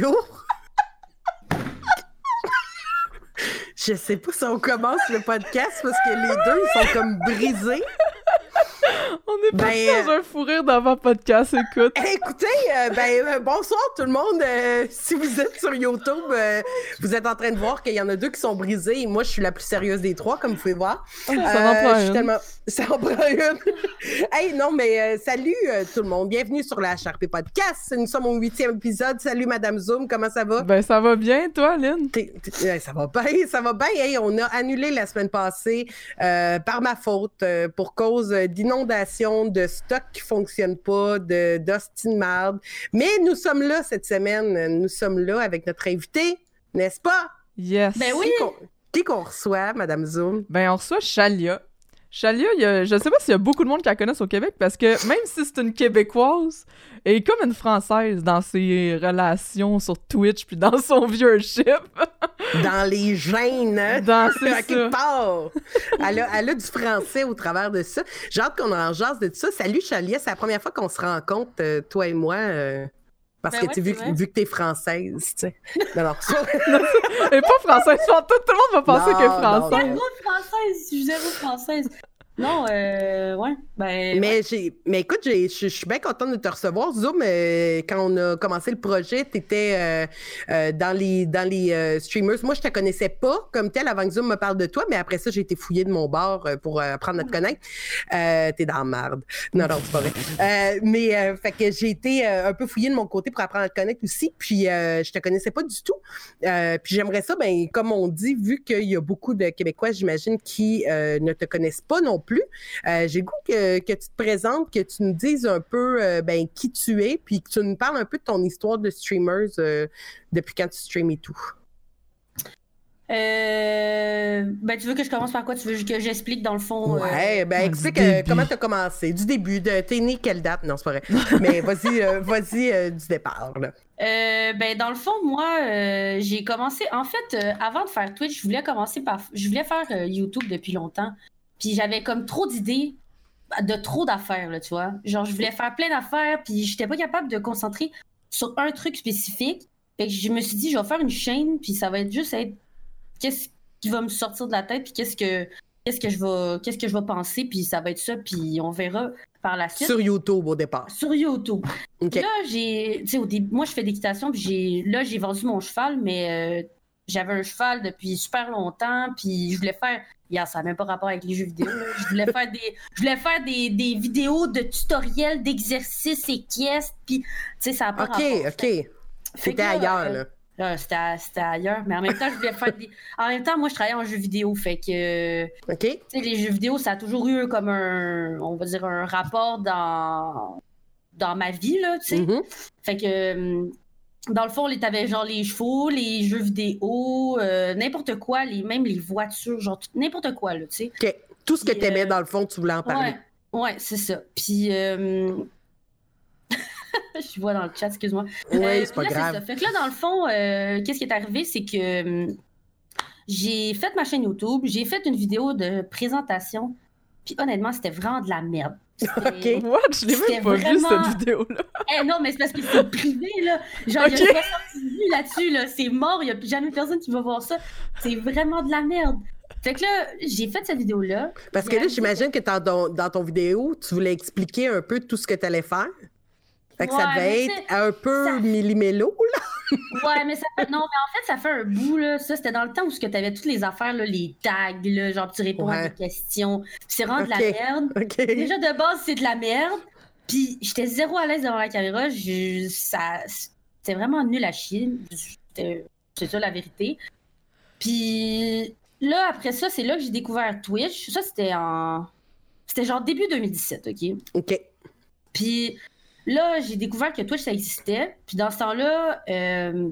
Je sais pas si on commence le podcast parce que les deux ils sont comme brisés. On est pas Ben, dans un fou rire d'avant podcast, écoute. Eh, Écoutez, euh, ben, euh, bonsoir tout le monde. Euh, si vous êtes sur YouTube, vous êtes en train de voir qu'il y en a deux qui sont brisés et moi, je suis la plus sérieuse des trois, comme vous pouvez voir. Ça je suis une. tellement... Ça en prend une. hey, non, mais euh, salut euh, tout le monde. Bienvenue sur la HRP Podcast. Nous sommes au huitième épisode. Salut Madame Zoom, comment ça va? Ben, ça va bien, toi, Lynn? T'es- t'es- euh, ça va bien, ça va bien. Hey, on a annulé la semaine passée euh, par ma faute euh, pour cause euh, d'inondation, de stock qui fonctionne pas, de d'hostie marde. Mais nous sommes là cette semaine. Nous sommes là avec notre invité, n'est-ce pas? Yes. Ben oui. Qui qu'on- Qui qu'on reçoit, Madame Zoom? Ben, on reçoit Chalia. Chalia, il y a- je sais pas s'il y a beaucoup de monde qui la connaissent au Québec parce que même si c'est une Québécoise, elle est comme une Française dans ses relations sur Twitch puis dans son viewership. Dans les gènes, hein? Dans à quelque part. Elle a, elle a du français au travers de ça. J'ai hâte qu'on en jase de ça. Salut Chalia, c'est la première fois qu'on se rencontre, euh, toi et moi. euh, parce Ben que ouais, tu vu, vu que t'es française, tu sais. Non, non, Elle est pas française. Tout, tout le monde va penser qu'elle est non, française. Zéro française, je suis zéro française. Non, euh, ouais, ben. mais j'ai, mais écoute, je suis bien contente de te recevoir. Zoom, euh, quand on a commencé le projet, t'étais euh, euh, dans les dans les euh, streamers. Moi, je te connaissais pas comme tel avant que Zoom me parle de toi, mais après ça, j'ai été fouillée de mon bord euh, pour apprendre à te connaître. T'es dans la merde. Non, non, c'est pas vrai. Mais fait que j'ai été un peu fouillée de mon côté pour apprendre à te connaître aussi. Puis je te connaissais pas du tout. Puis j'aimerais ça, ben, comme on dit, vu qu'il y a beaucoup de Québécois, j'imagine, qui ne te connaissent pas non plus, euh, j'ai le goût que, que tu te présentes, que tu nous dises un peu euh, ben, qui tu es, puis que tu nous parles un peu de ton histoire de streamers euh, depuis quand tu streams et tout. Euh, ben, tu veux que je commence par quoi? Tu veux que j'explique dans le fond? euh, Ouais, ben explique euh, début. comment tu as commencé? Du début, de t'es né quelle date? Non, c'est pas vrai. Mais vas-y, euh, vas-y euh, du départ. Là. Euh, ben, dans le fond, moi, euh, j'ai commencé. En fait, euh, avant de faire Twitch, je voulais commencer par. Je voulais faire euh, YouTube depuis longtemps. Puis j'avais comme trop d'idées, de trop d'affaires, là, tu vois. Genre, je voulais faire plein d'affaires, puis j'étais pas capable de concentrer sur un truc spécifique. Fait que je me suis dit, je vais faire une chaîne, puis ça va être juste être. Qu'est-ce qui va me sortir de la tête, puis qu'est-ce que. Qu'est-ce que je vais, qu'est-ce que je vais penser, puis ça va être ça, puis on verra par la suite Sur YouTube au départ. sur YouTube. Là, j'ai. Tu sais, au début, moi, je fais d'équitation, puis j'ai. Là, j'ai vendu mon cheval, mais euh, j'avais un cheval depuis super longtemps, puis je voulais faire. Yeah, ça n'a même pas rapport avec les jeux vidéo. là. Je voulais faire des. Je voulais faire des, des vidéos de tutoriels, d'exercices équestres, puis. Tu sais, ça n'a pas OK, rapport. OK. Que C'était ailleurs, euh, là. là, c'était ailleurs, mais en même temps, je voulais faire des. En même temps, moi, je travaillais en jeux vidéo, fait que. OK? Tu sais, les jeux vidéo, ça a toujours eu comme un, on va dire, un rapport dans, dans ma vie, là, tu sais. Mhm. Fait que, hum, dans le fond, les- t'avais genre les chevaux, les jeux vidéo, euh, n'importe quoi, les, même les voitures, genre n'importe quoi, là, tu sais. OK. Tout ce que tu aimais, euh, dans le fond, tu voulais en parler. Ouais, ouais, c'est ça. Puis, euh, je vois dans le chat, excuse-moi. Oui, c'est pas là, grave. ça. Fait que là, dans le fond, qu'est-ce qui est arrivé, c'est que j'ai fait ma chaîne YouTube, j'ai fait une vidéo de présentation, puis honnêtement, c'était vraiment de la merde. Ok. What? Je l'ai même pas vu, vraiment- cette vidéo-là. Eh non, mais c'est parce que c'est privé, là. Genre, il y a. 70 vues là-dessus, là. C'est mort, il n'y a plus jamais personne qui va voir ça. C'est vraiment de la merde. Fait que là, j'ai fait cette vidéo-là. Parce que là, j'imagine que dans ton, dans ton vidéo, tu voulais expliquer un peu tout ce que tu allais faire. Fait que ça devait être un peu ça- millimélo, là. Ouais, mais ça fait... Non, mais en fait, ça fait un bout, là. Ça, c'était dans le temps où tu avais toutes les affaires, là, les tags, là, genre tu réponds à des questions. C'est vraiment de la merde. Déjà, de base, c'est de la merde. Puis j'étais zéro à l'aise devant la caméra. Je... Ça... C'était vraiment nul à chier. C'est ça, la vérité. Puis là, après ça, c'est là que j'ai découvert Twitch. Ça, c'était en... C'était genre début 2017, OK? OK. Puis là, j'ai découvert que Twitch, ça existait. Puis dans ce temps-là, euh,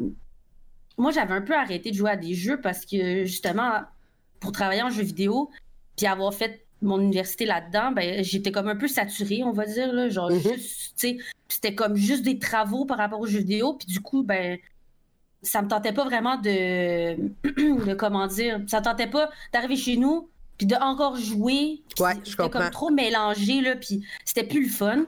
moi, j'avais un peu arrêté de jouer à des jeux parce que, justement, pour travailler en jeu vidéo, puis avoir fait mon université là-dedans, ben, j'étais comme un peu saturée, on va dire. Là, genre, Mhm. juste, tu sais, c'était comme juste des travaux par rapport aux jeux vidéo. Puis du coup, ben, ça me tentait pas vraiment de, de comment dire, ça me tentait pas d'arriver chez nous puis de encore jouer. Ouais, je c'était comprends. comme trop mélangé, là, puis c'était plus le fun.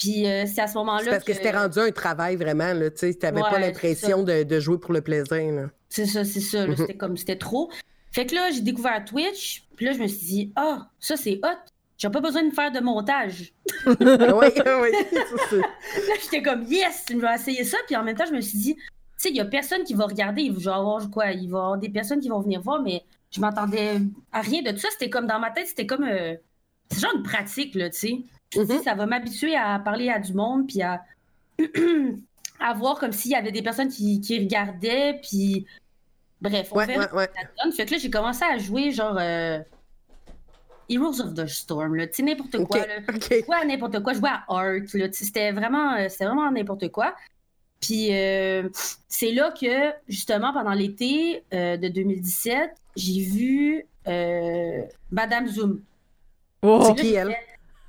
Puis euh, c'est à ce moment-là. parce que, c'était rendu un travail vraiment, là. Tu n'avais pas l'impression de, jouer pour le plaisir, C'est ça, c'est ça. Mm-hmm. C'était comme, c'était trop. Fait que là, j'ai découvert Twitch, puis là, je me suis dit, ah, ça, c'est hot. J'ai pas besoin de faire de montage. oui, oui, Là, j'étais comme, yes, je vais essayer ça. Puis en même temps, je me suis dit, tu sais, il y a personne qui va regarder. Il va y avoir quoi? Il va y avoir des personnes qui vont venir voir, mais je m'attendais à rien de tout ça. C'était comme dans ma tête, c'était comme. Euh, c'est genre une pratique, là, tu sais. Mm-hmm. Ça va m'habituer à parler à du monde, puis à, à voir comme s'il y avait des personnes qui, qui regardaient, puis. Bref, on ouais, ouais, ouais. Fait que là, j'ai commencé à jouer, genre. Euh, Heroes of the Storm, là, tu sais, n'importe quoi, là. Okay. Ouais, n'importe quoi. Je jouais à Art, là, c'était vraiment, euh, c'était vraiment n'importe quoi. Puis euh, c'est là que, justement, pendant l'été euh, de 2017, j'ai vu Madame Zoom. Oh, c'est qui, elle?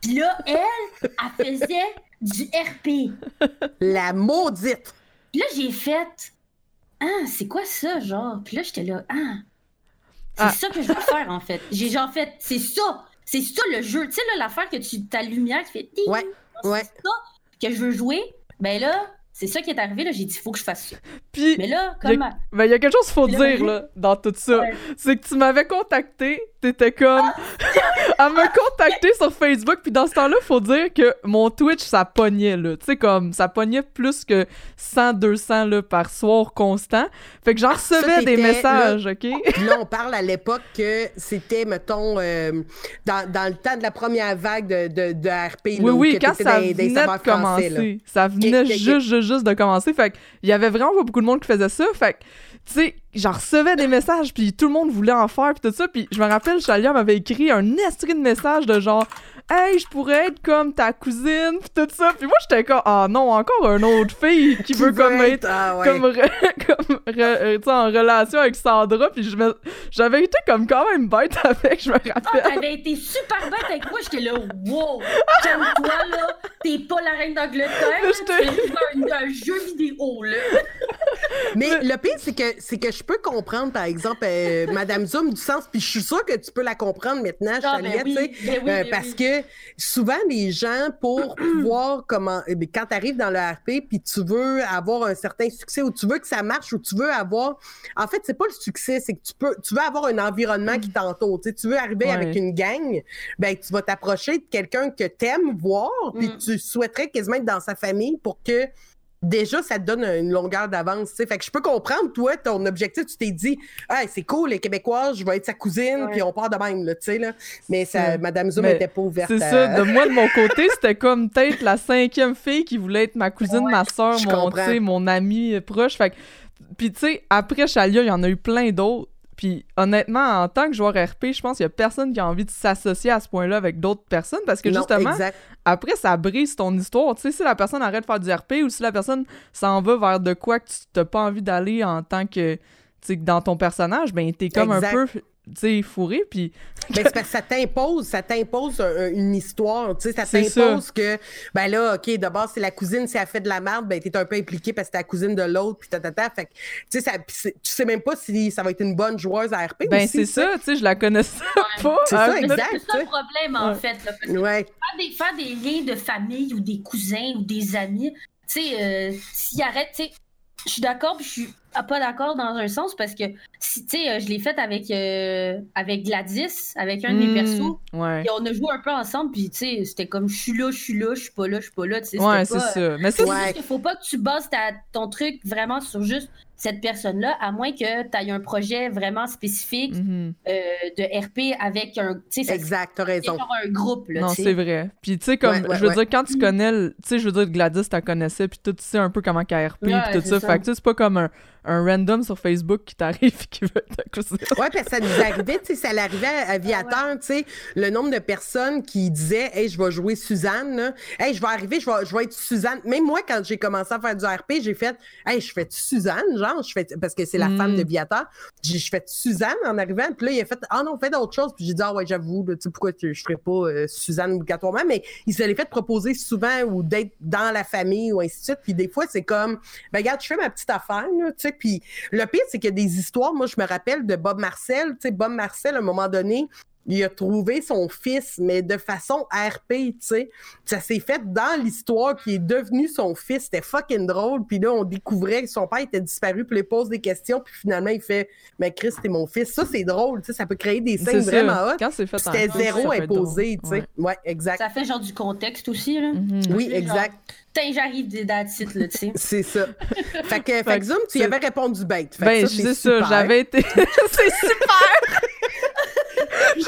Puis là, elle, elle faisait du RP. La maudite! Puis là, j'ai fait... Ah, c'est quoi ça, genre? Puis là, j'étais là, ah, c'est ah. ça que je veux faire, en fait. J'ai genre fait, c'est ça. C'est ça le jeu. Tu sais, là, l'affaire que tu, ta lumière qui fait. Ouais. Ouais. C'est ça que je veux jouer. Ben là, c'est ça qui est arrivé, là, j'ai dit, il faut que je fasse ça. Puis, mais là, comme. Ben, il y a quelque chose qu'il faut dire, là, dans tout ça. C'est que tu m'avais contacté, t'étais comme. Elle m'a contacté sur Facebook, puis dans ce temps-là, il faut dire que mon Twitch, ça pognait, là. Tu sais, comme, ça pognait plus que 100, 200, là, par soir constant. Fait que j'en ah, recevais des messages, OK? Puis là, on parle à l'époque que c'était, mettons, euh, dans, dans, le temps de la première vague de, de, de RP, là, Oui, oui, quand ça venait de commencer. Ça venait juste, juste juste de commencer. Fait il y avait vraiment pas beaucoup de monde qui faisait ça. Fait tu sais, j'en recevais des messages, puis tout le monde voulait en faire, puis tout ça. Puis je me rappelle, Chalia m'avait écrit un estrie de messages de genre Hey, je pourrais être comme ta cousine, pis tout ça. Puis moi, j'étais comme, ah non, encore une autre fille qui, veut comme être, ah, comme, comme euh, en relation avec Sandra. Puis j'avais été comme quand même bête avec, je me rappelle. Ah, t'avais été super bête avec moi. J'étais là, wow, calme-toi, là. T'es pas la reine d'Angleterre. T'es un, un jeu vidéo, là. Mais le pire, c'est que, c'est que je peux comprendre, par exemple, euh, Madame Zoom, du sens, puis je suis sûre que tu peux la comprendre maintenant, ah, ben tu sais, ben euh, parce que souvent, les gens, pour pouvoir comment. Eh quand tu arrives dans le RP, puis tu veux avoir un certain succès, ou tu veux que ça marche, ou tu veux avoir. En fait, c'est pas le succès, c'est que tu peux. Tu veux avoir un environnement qui t'entoure. Tu veux arriver avec une gang, ben tu vas t'approcher de quelqu'un que tu aimes voir, puis mm. tu souhaiterais quasiment être dans sa famille pour que déjà, ça te donne une longueur d'avance. Fait que je peux comprendre, toi, ton objectif, tu t'es dit, ah, c'est cool, les Québécois, je vais être sa cousine, puis on part de même, tu sais, là. Mais ça, Madame Zoom n'était pas ouverte. C'est ça, de moi, de mon côté, c'était comme peut-être la cinquième fille qui voulait être ma cousine, ma soeur, mon, mon ami proche. Fait puis, tu sais, après Chalia, il y en a eu plein d'autres. Puis honnêtement, en tant que joueur RP, je pense qu'il y a personne qui a envie de s'associer à ce point-là avec d'autres personnes parce que justement, après, ça brise ton histoire. Tu sais, si la personne arrête de faire du RP ou si la personne s'en va vers de quoi que tu n'as pas envie d'aller en tant que, tu sais, dans ton personnage, ben t'es comme un peu sais, fourré, puis... Ben, c'est parce que ça t'impose, ça t'impose une histoire, tu sais, ça t'impose que, ben là, OK, d'abord, c'est la cousine, si elle fait de la merde, ben t'es un peu impliqué parce que c'est la cousine de l'autre, puis tata, fait que, tu sais, tu sais même pas si ça va être une bonne joueuse à RP Ben c'est ça, tu sais, je la connaissais pas. C'est ça, exact. C'est ça le problème, en fait, là, parce ouais. faire, des, faire des liens de famille ou des cousins ou des amis, tu sais, euh, s'ils arrêtent, tu sais, je suis d'accord, puis je suis ah, pas d'accord dans un sens parce que si tu sais euh, je l'ai fait avec euh, avec Gladys avec un de mes hmm, persos et on a joué un peu ensemble puis tu sais c'était comme je suis là je suis là je suis pas là je suis pas là tu sais ouais c'est ça mais c'est ouais. faut pas que tu bases ton truc vraiment sur juste cette personne-là, à moins que tu aies un projet vraiment spécifique mm-hmm. euh, de RP avec un. Exact, t'as raison. un groupe. Là, non, c'est vrai. Puis, tu sais, comme, je veux dire, quand tu connais, tu sais, je veux dire, Gladys, tu connaissais, puis tout, tu sais un peu comment qu'elle RP, puis tout ça. Fait que, c'est pas comme un, un random sur Facebook qui t'arrive qui veut t'accuser. Ouais, parce que ça nous arrivait, tu sais, ça l'arrivait à Viateur, tu sais, le nombre de personnes qui disaient, hey, je vais jouer Suzanne, là. Hey, je vais arriver, je vais, je vais être Suzanne. Même moi, quand j'ai commencé à faire du RP, j'ai fait, hey, je fais Suzanne, genre, je fais, parce que c'est la femme de mm. Viateur. Je fais Suzanne en arrivant, puis là, il a fait, ah non, fais d'autres choses. Puis j'ai dit, ah ouais, j'avoue, tu sais, pourquoi je ferais pas euh, Suzanne obligatoirement, mais il se l'est fait proposer souvent ou d'être dans la famille ou ainsi de suite. Puis des fois, c'est comme, ben regarde, je fais ma petite affaire, tu sais, puis le pire, c'est qu'il y a des histoires. Moi, je me rappelle de Bob Marcel. Tu sais, Bob Marcel, à un moment donné, il a trouvé son fils, mais de façon RP, tu sais. Ça s'est fait dans l'histoire qui est devenu son fils. C'était fucking drôle. Puis là, on découvrait que son père était disparu, puis il pose des questions, puis finalement, il fait Mais Chris, t'es mon fils. Ça, c'est drôle, tu sais. Ça peut créer des scènes C'est vraiment ça. hot. Quand c'est fait C'était zéro imposé, tu sais. Ouais, exact. Ça fait genre du contexte aussi, là. Mhm. Oui, Genre, exact. Putain, j'arrive des dates, là, tu sais. C'est ça. fait que, fait Fait que Zoom, tu y avais répondu bête. Fait Ben, c'est dis ça, j'avais été. c'est super! Mais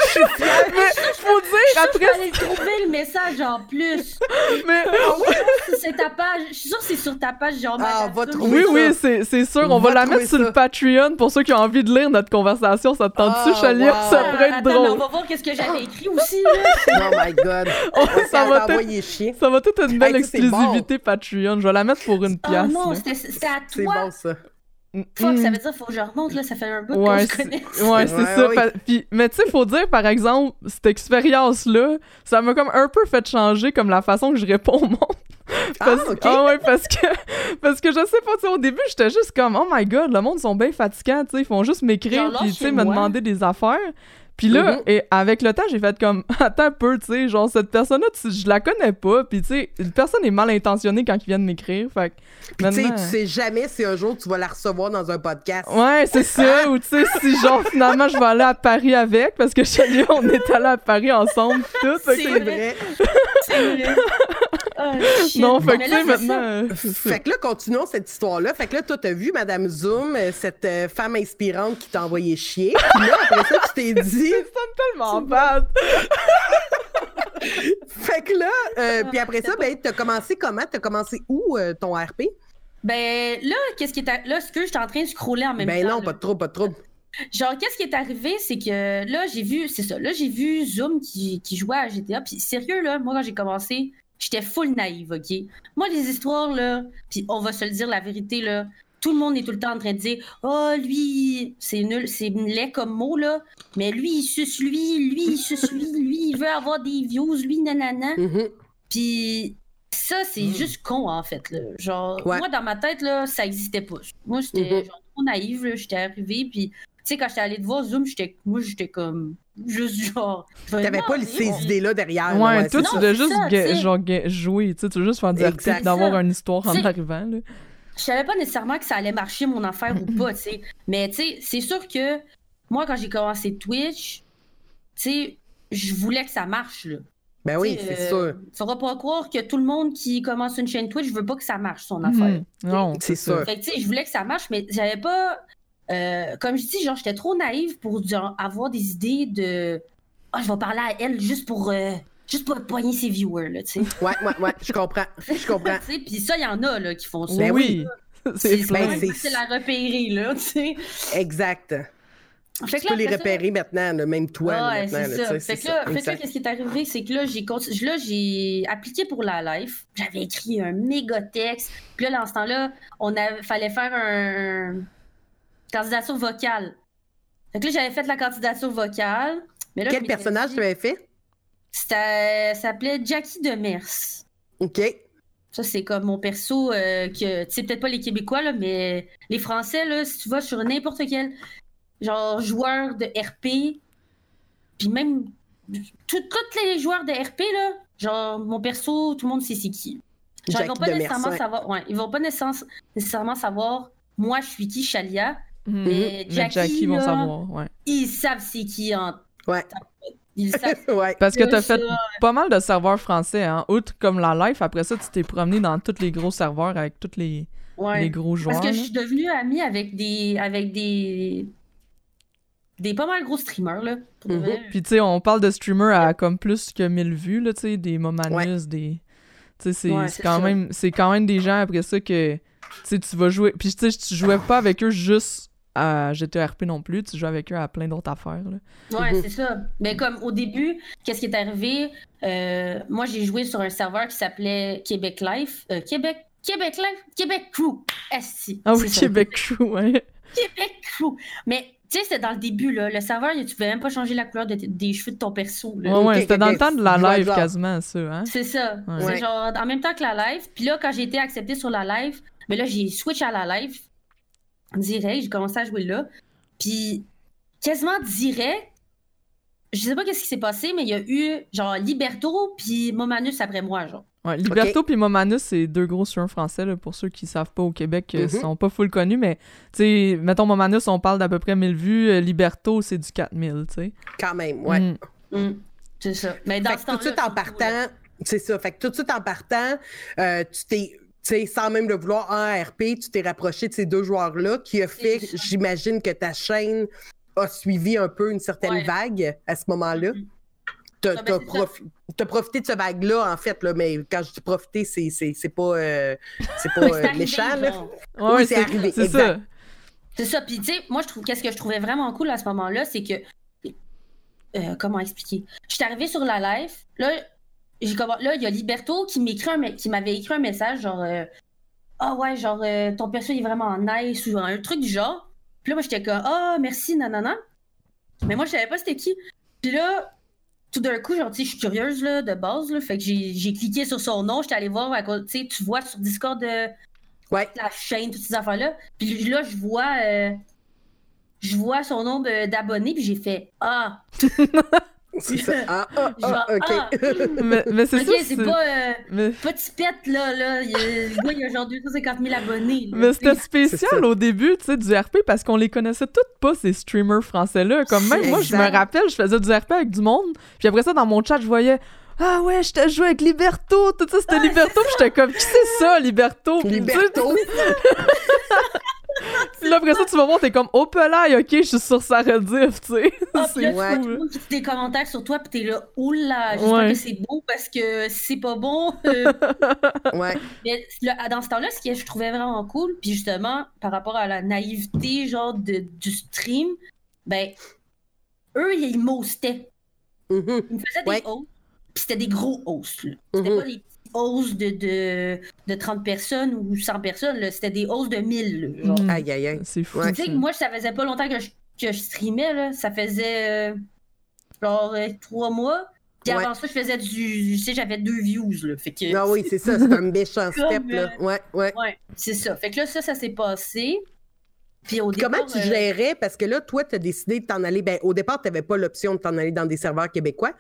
faut dire après. J'allais trouver le message en plus. Mais, C'est ta page. Je suis sûre que c'est sur ta page, genre. Ah, Madame va trouver oui, ça. oui, c'est c'est sûr. On Va va la mettre sur ça. le Patreon pour ceux qui ont envie de lire notre conversation. Ça te tente-tu, Ah, Chalia? wow. Ça pourrait être Attends, mais on drôle. va voir qu'est-ce que j'avais écrit aussi, là. Oh my god. Oh, ça, ça va chier. ça va être une belle Hey, c'est exclusivité Patreon. Je vais la mettre pour une Oh pièce. non, là. c'était à C'est toi. bon, ça. Fuck, ça Mm. veut dire faut que je remonte, là. Ça fait un bout Ouais, qu'on se c'est connaît. ouais, c'est Ouais, ça. Puis, mais tu sais, faut dire, par exemple, cette expérience-là, ça m'a comme un peu fait changer comme la façon que je réponds au monde. Parce, Ah, ok. ah ouais, parce que, parce que je sais pas, tu sais, au début, j'étais juste comme, oh my god, le monde sont bien fatigants, tu sais, ils font juste m'écrire, puis tu sais, me demander des affaires. Puis là, Mhm. et avec le temps, j'ai fait comme, attends un peu, tu sais, genre, cette personne-là, je la connais pas, puis tu sais, une personne est mal intentionnée quand ils viennent m'écrire, fait que Puis tu sais, maintenant- tu sais jamais si un jour tu vas la recevoir dans un podcast. Ouais, c'est ça. Ou tu sais, si genre finalement je vais aller à Paris avec, parce que Chalia, on est allé à Paris ensemble tout. C'est vrai. C'est vrai. Oh, shit. Non, fait que là, maintenant. euh. Fait que là, continuons cette histoire-là. Fait que là, toi, t'as vu Madame Zoom, euh, cette euh, femme inspirante qui t'a envoyé chier. Puis là, après ça, tu t'es dit. Ça sonne tellement bad. Fait que là, euh, puis après ça, ben, t'as commencé comment? T'as commencé où euh, ton RP? Ben là, qu'est-ce qui est à... là, ce que je suis en train de scroller en même Ben temps. non, là. pas de trouble, pas de trouble. Genre, qu'est-ce qui est arrivé, c'est que là, j'ai vu, c'est ça, là, j'ai vu Zoom qui, qui jouait à GTA. Puis sérieux, là, moi, quand j'ai commencé, j'étais full naïve, OK? Moi, les histoires, là, puis on va se le dire la vérité, là, tout le monde est tout le temps en train de dire Oh, lui, c'est nul, c'est laid comme mot, là, mais lui, il suce lui, lui, il suce lui, lui, il veut avoir des views, lui, nanana. Mhm. Puis ça, c'est juste con, en fait. Là. Genre, Ouais. moi, dans ma tête, là, ça existait pas. Moi, j'étais Mhm. genre, trop naïve. là. J'étais arrivée, puis, sais, quand j'étais allée te voir Zoom, j'étais, moi, j'étais comme, juste genre. T'avais pas ces idées-là derrière. Ouais, là, toi, tu c'est juste ça, ga- tu sais. genre ga- jouer, tu sais, tu veux juste faire du d'avoir une histoire en arrivant, là. Je savais pas nécessairement que ça allait marcher, mon affaire, ou pas, tu sais. Mais, tu sais, c'est sûr que moi, quand j'ai commencé Twitch, tu sais, je voulais que ça marche, là. Ben oui, Tu c'est euh, sûr. Faudra pas croire que tout le monde qui commence une chaîne Twitch veut pas que ça marche, son affaire. Mhm. Non, C'est c'est sûr. Fait que, tu sais, je voulais que ça marche, mais j'avais pas. Euh, comme je dis, genre, j'étais trop naïve pour genre, avoir des idées de. Ah, je vais parler à elle juste pour. euh, juste pour poigner ses viewers, là, tu sais. Ouais, ouais, ouais, je comprends. Je comprends. Tu sais, Puis ça, il y en a, là, qui font ça. Ben oui. C'est facile à repérer, là, tu sais. Exact. Fait Tu peux les ça- repérer maintenant, là, même toi. là, Ouais, maintenant, c'est là, ça. tu sais, Fait que là, qu'est-ce qui est arrivé, c'est que là, j'ai conti- là, j'ai appliqué pour la live. J'avais écrit un méga texte. Puis là, dans ce temps-là, on a... fallait faire un candidature vocale. Que là, j'avais fait la candidature vocale. Mais là, je Quel personnage tu avais fait? C'était... Ça s'appelait Jackie Demers. OK. Ça, c'est comme mon perso euh, que, tu sais, peut-être pas les Québécois, là, mais les Français, là, si tu vas sur n'importe quel, genre, joueur de RP, puis même, tous les joueurs de RP, là, genre, mon perso, tout le monde sait c'est qui. Genre, ils vont pas Demers, nécessairement ouais. savoir, ouais, ils vont pas nécessairement savoir, moi, je suis qui, Chalia, Mhm. mais Mais Jackie, Jackie vont là, savoir, ouais. ils savent c'est qui en... Ouais. Ils savent ouais. Parce que t'as fait ça- pas mal de serveurs français, hein. Outre comme la live, après ça, tu t'es promené dans tous les gros serveurs avec tous les, ouais. les gros joueurs. Parce que je suis devenue amie avec des avec des des pas mal gros streamers là. pour Mhm. Puis tu sais, on parle de streamers à comme plus que 1000 vues, là, tu sais, des Momanus, des... Tu sais, c'est Ouais, quand même c'est quand même des gens après ça que, tu sais, tu vas jouer... Puis tu sais, tu jouais pas avec eux juste à GTRP non plus, tu jouais avec eux à plein d'autres affaires, là. Ouais, c'est ça. Mais comme au début, qu'est-ce qui est arrivé? Euh, Moi, j'ai joué sur un serveur qui s'appelait Québec Life, Euh, Québec Québec Life, Québec Crew. Esti. Ah oui, c'est ça. Québec Crew, ouais. Québec Crew. Mais tu sais, c'était dans le début là. Le serveur, tu pouvais même pas changer la couleur de des cheveux de ton perso. là. Ouais, ouais, c'était dans le temps de la live quasiment, ça, hein. C'est ça. Ouais. C'est genre en même temps que la live. Puis là, quand j'ai été acceptée sur la live, mais là, j'ai switch à la live direct. J'ai commencé à jouer là. Puis quasiment direct, je sais pas qu'est-ce qui s'est passé, mais il y a eu genre Liberto puis Momanus après moi, genre. Ouais, Liberto puis Momanus, c'est deux gros sur un français, là, pour ceux qui savent pas au Québec, euh, Mhm. sont pas full connus, mais, tu sais, mettons Momanus, on parle d'à peu près 1000 vues, euh, Liberto, c'est du 4000, tu sais. Quand même, ouais. Mm. Mm, c'est ça. Mais dans Fait ce tout de suite en partant, c'est ça. Fait que tout de suite en partant, euh, tu t'es, sais, sans même le vouloir en RP, tu t'es rapproché de ces deux joueurs-là, qui a fait, j'imagine que ta chaîne a suivi un peu une certaine Ouais. vague à ce moment-là. T'as, Ah, ben, t'as profi- profité de ce vague-là, en fait, là, mais quand je dis profiter, c'est, pas, euh, c'est pas Ouais, euh, c'est arrivé, méchant. Là. genre. Ouais, Oui, c'est arrivé, C'est ça. C'est ça. Puis, tu sais, moi, je trouve, qu'est-ce que je trouvais vraiment cool à ce moment-là, c'est que. euh, comment expliquer? Je suis arrivée sur la live. Là, j'ai commen- là, il y a Liberto qui m'écrit un qui m'avait écrit un message genre euh, Ah ouais, genre euh, ton perso il est vraiment nice ou un truc du genre. Puis là, moi, j'étais comme Ah, merci, nanana. Mais moi, je savais pas c'était qui. Puis là, tout d'un coup, genre, tu sais, je suis curieuse là, de base, là, fait que j'ai j'ai cliqué sur son nom, j'étais allée voir, tu sais, tu vois sur Discord euh, Ouais. la chaîne, toutes ces affaires-là. Puis là, je vois, euh, je vois son nombre euh, d'abonnés, puis j'ai fait Ah, ça. Ah, ah, Genre, ah, OK. ah. Mais, mais c'est ok, ça, c'est pas euh, Mais... petit pet là, là. Il y a- le gars, il a genre 250 000 abonnés. là, Mais c'était spécial au début, tu sais, du RP, parce qu'on les connaissait toutes pas, ces streamers français-là. Comme même moi, je me rappelle, je faisais du RP avec du monde, puis après ça, dans mon chat, je voyais « Ah ouais, je t'ai joué avec Liberto! » Tout ça, c'était Liberto, puis j'étais comme « Qui c'est ça, Liberto? » tu Liberto. Puis là, après ça, tu vas voir, t'es comme « Oh, pelaille, ok, je suis sur sa rediff, tu sais. Ah, là, C'est tu vois Ouais. là. fait des commentaires sur toi, puis t'es là, oula, j'espère Ouais. que c'est beau parce que si c'est pas bon. euh, Ouais. Mais là, dans ce temps-là, ce que je trouvais vraiment cool, puis justement, par rapport à la naïveté, genre, de, du stream, ben, eux, ils m'hostaient. Mhm. Ils me faisaient Ouais. des puis c'était des gros hosts, là. C'était Mhm. pas des petits hosts de, de, de 30 personnes ou 100 personnes, là. C'était des hosts de 1000, là, genre. Mm. Aïe, aïe, aïe. C'est fou. Ouais. Tu sais que moi, ça faisait pas longtemps que je, que je streamais, là. Ça faisait, euh, genre, euh, trois mois. Puis Ouais. avant ça, je faisais du... Tu sais, j'avais deux views, là. Fait que... Ah oui, c'est ça, c'est un méchant step, là. Ouais, ouais. Ouais, c'est ça. Fait que là, ça, ça s'est passé. Puis au Puis Comment tu euh, gérais? Parce que là, toi, tu as décidé de t'en aller. Ben, au départ, tu n'avais pas l'option de t'en aller dans des serveurs québécois.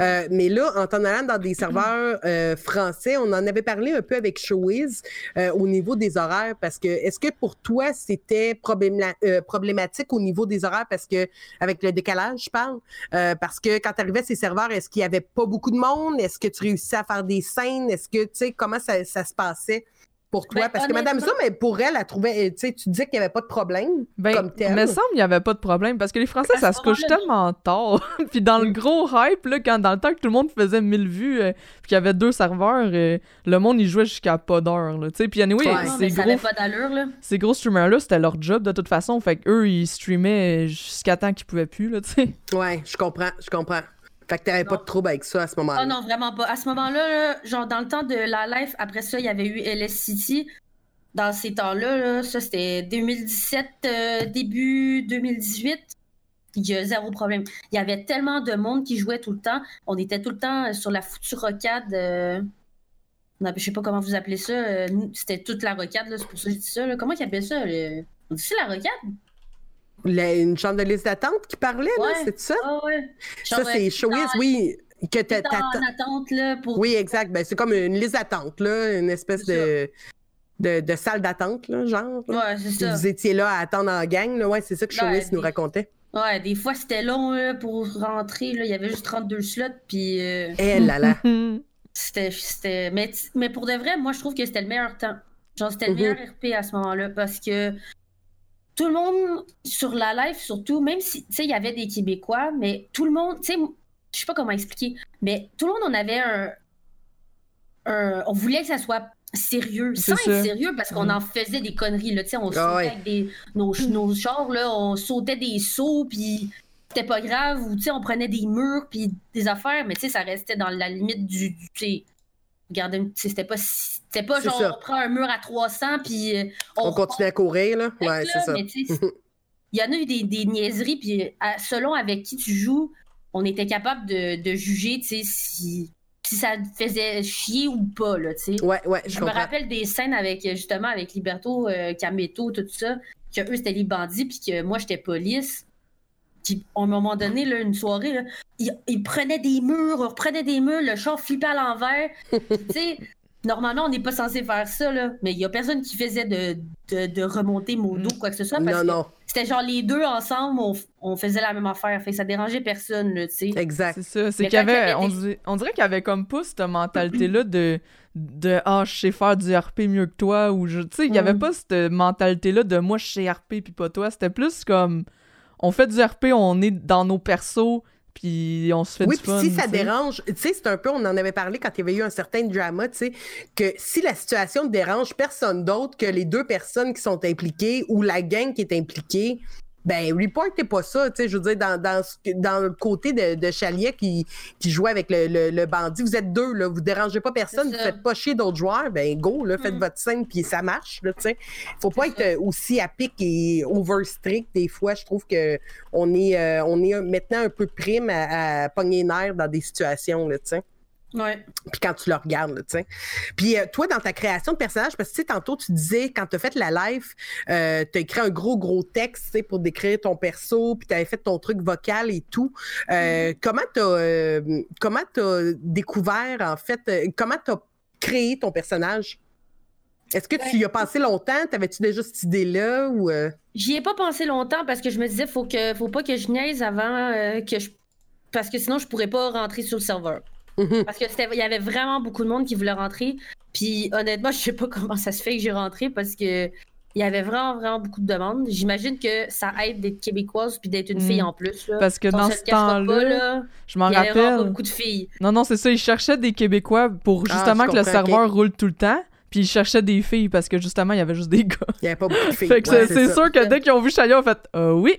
Euh, mais là, en t'en allant dans des serveurs euh, français, on en avait parlé un peu avec Showbiz euh, au niveau des horaires. Parce que est-ce que pour toi, c'était probléma- euh, problématique au niveau des horaires? Parce que, avec le décalage, je parle. Euh, parce que quand tu arrivais à ces serveurs, est-ce qu'il n'y avait pas beaucoup de monde? Est-ce que tu réussissais à faire des scènes? Est-ce que, tu sais, comment ça, ça se passait? Pour toi, Ben, parce que Madame Zoom, elle, pour elle, elle trouvait, tu sais, tu disais qu'il n'y avait pas de problème Ben, comme tel. il me semble qu'il n'y avait pas de problème parce que les Français, ça se couche tellement tard. puis dans le gros hype, là, quand dans le temps que tout le monde faisait 1000 vues, euh, puis qu'il y avait deux serveurs, euh, le monde il jouait jusqu'à pas d'heure. là, tu sais. Puis anyway, Ouais. ces, gros, pas là. ces gros streamers-là, c'était leur job de toute façon. Fait qu'eux, ils streamaient jusqu'à temps qu'ils pouvaient plus. Là, tu sais. Ouais, je comprends, je comprends. Fait que t'avais pas de trouble avec ça à ce moment-là. Ah non, vraiment pas. À ce moment-là, là, genre dans le temps de la live, après ça, il y avait eu LS City. Dans ces temps-là, là, ça c'était 2017, euh, début 2018. Il y a zéro problème. Il y avait tellement de monde qui jouait tout le temps. On était tout le temps sur la foutue rocade. euh, non, je sais pas comment vous appelez ça. euh, C'était toute la rocade, c'est pour ça que je dis ça. là. Comment ils appellent ça? le- On dit ça la rocade? La- une chambre de liste d'attente qui parlait, là, Ouais. c'est ça? Ah ouais. ça, c'est euh, Showbiz, oui. Que t'es t'a- en attente là, pour Oui, exact. Ben, c'est comme une liste d'attente, là, une espèce de, de, de salle d'attente, là, genre. là. Ouais, c'est ça. Vous étiez là à attendre en gang, là. Ouais, c'est ça que Ouais, Showbiz nous des- racontait. Ouais, des fois c'était long là, pour rentrer. Là. Il y avait juste 32 slots, puis euh, Eh là là. c'était. c'était... Mais, t- mais pour de vrai, moi je trouve que c'était le meilleur temps. Genre, c'était le Mhm. meilleur RP à ce moment-là parce que tout le monde sur la live, surtout, même si, tu sais, il y avait des Québécois, mais tout le monde, tu sais, je sais pas comment expliquer, mais tout le monde, on avait un. un- on voulait que ça soit sérieux, sans ça. être sérieux, parce qu'on Mhm. en faisait des conneries, là, tu sais, on sautait Ah ouais. avec des, nos, nos chars, là, on sautait des sauts, puis c'était pas grave, ou tu sais, on prenait des murs, puis des affaires, mais tu sais, ça restait dans la limite du, du tu sais, regardez, c'était pas, c'était pas genre, ça. on prend un mur à 300, puis euh, On continue à courir, là. Ouais, c'est ça. Il y en a eu des, des niaiseries, puis à- selon avec qui tu joues, on était capable de, de juger, tu sais, si, si ça faisait chier ou pas, là, tu sais. Ouais, ouais, je Je me rappelle des scènes avec, justement, avec Liberto, euh, Kameto, tout ça, que eux, c'était les bandits, puis que moi, j'étais police. Puis, à un moment donné, là, une soirée, là, il, prenait des murs, on reprenait des murs, le char flippait à l'envers. tu sais, normalement, on n'est pas censé faire ça, là. Mais il y a personne qui faisait de, de, de remonter mon dos, quoi que ce soit. Parce non, non. C'était genre les deux ensemble, on, on, faisait la même affaire. Fait que ça dérangeait personne, tu sais. Exact. C'est ça. C'est qu'il y avait. On, dirait, on dirait qu'il y avait comme pas cette mentalité-là de de ah je sais faire du RP mieux que toi ou je tu sais il y avait mm. pas cette mentalité là de moi je sais RP puis pas toi c'était plus comme on fait du RP on est dans nos persos puis on se fait oui, du fun. Oui, si ça dérange, tu sais, c'est un peu, on en avait parlé quand il y avait eu un certain drama, tu sais, que si la situation ne dérange personne d'autre que les deux personnes qui sont impliquées ou la gang qui est impliquée, ben, Report pas ça, tu sais, je veux dire, dans, dans, dans le côté de, de Chalier qui, qui jouait avec le, le, bandit, vous êtes deux, là, vous dérangez pas personne, vous faites pas chier d'autres joueurs, ben, go, là, faites mm. votre scène, puis ça marche, là, tu sais. Faut pas être euh, aussi à pic et over strict, des fois, je trouve que on est, euh, on est maintenant un peu prime à, à pogner nerfs dans des situations, là, tu sais. Ouais. Puis quand tu le regardes, tu sais. Puis euh, toi, dans ta création de personnage, parce que tu sais, tantôt, tu disais, quand tu as fait la live, euh, tu as écrit un gros, gros texte, tu sais, pour décrire ton perso, puis tu avais fait ton truc vocal et tout. Euh, mm-hmm. Comment tu as, comment as découvert, en fait, comment tu as créé ton personnage? Est-ce que tu y as pensé longtemps? T'avais-tu déjà cette idée-là? ou J'y ai pas pensé longtemps parce que je me disais, faut que faut pas que je niaise avant que je. Parce que sinon, je pourrais pas rentrer sur le serveur. Mhm. Parce qu'il y avait vraiment beaucoup de monde qui voulait rentrer. Puis honnêtement, je sais pas comment ça se fait que j'ai rentré parce que il y avait vraiment, vraiment beaucoup de demandes. J'imagine que ça aide d'être québécoise puis d'être une fille mhm. en plus. Parce que dans ce temps-là, je m'en rappelle. Il y avait beaucoup de filles. Non, non, c'est ça. Ils cherchaient des Québécois pour ah, justement que le serveur roule tout le temps. Puis ils cherchaient des filles parce que justement, il y avait juste des gars. Il y avait pas beaucoup de filles. c'est sûr que dès qu'ils ont vu Chalia, ils ont fait euh, oui,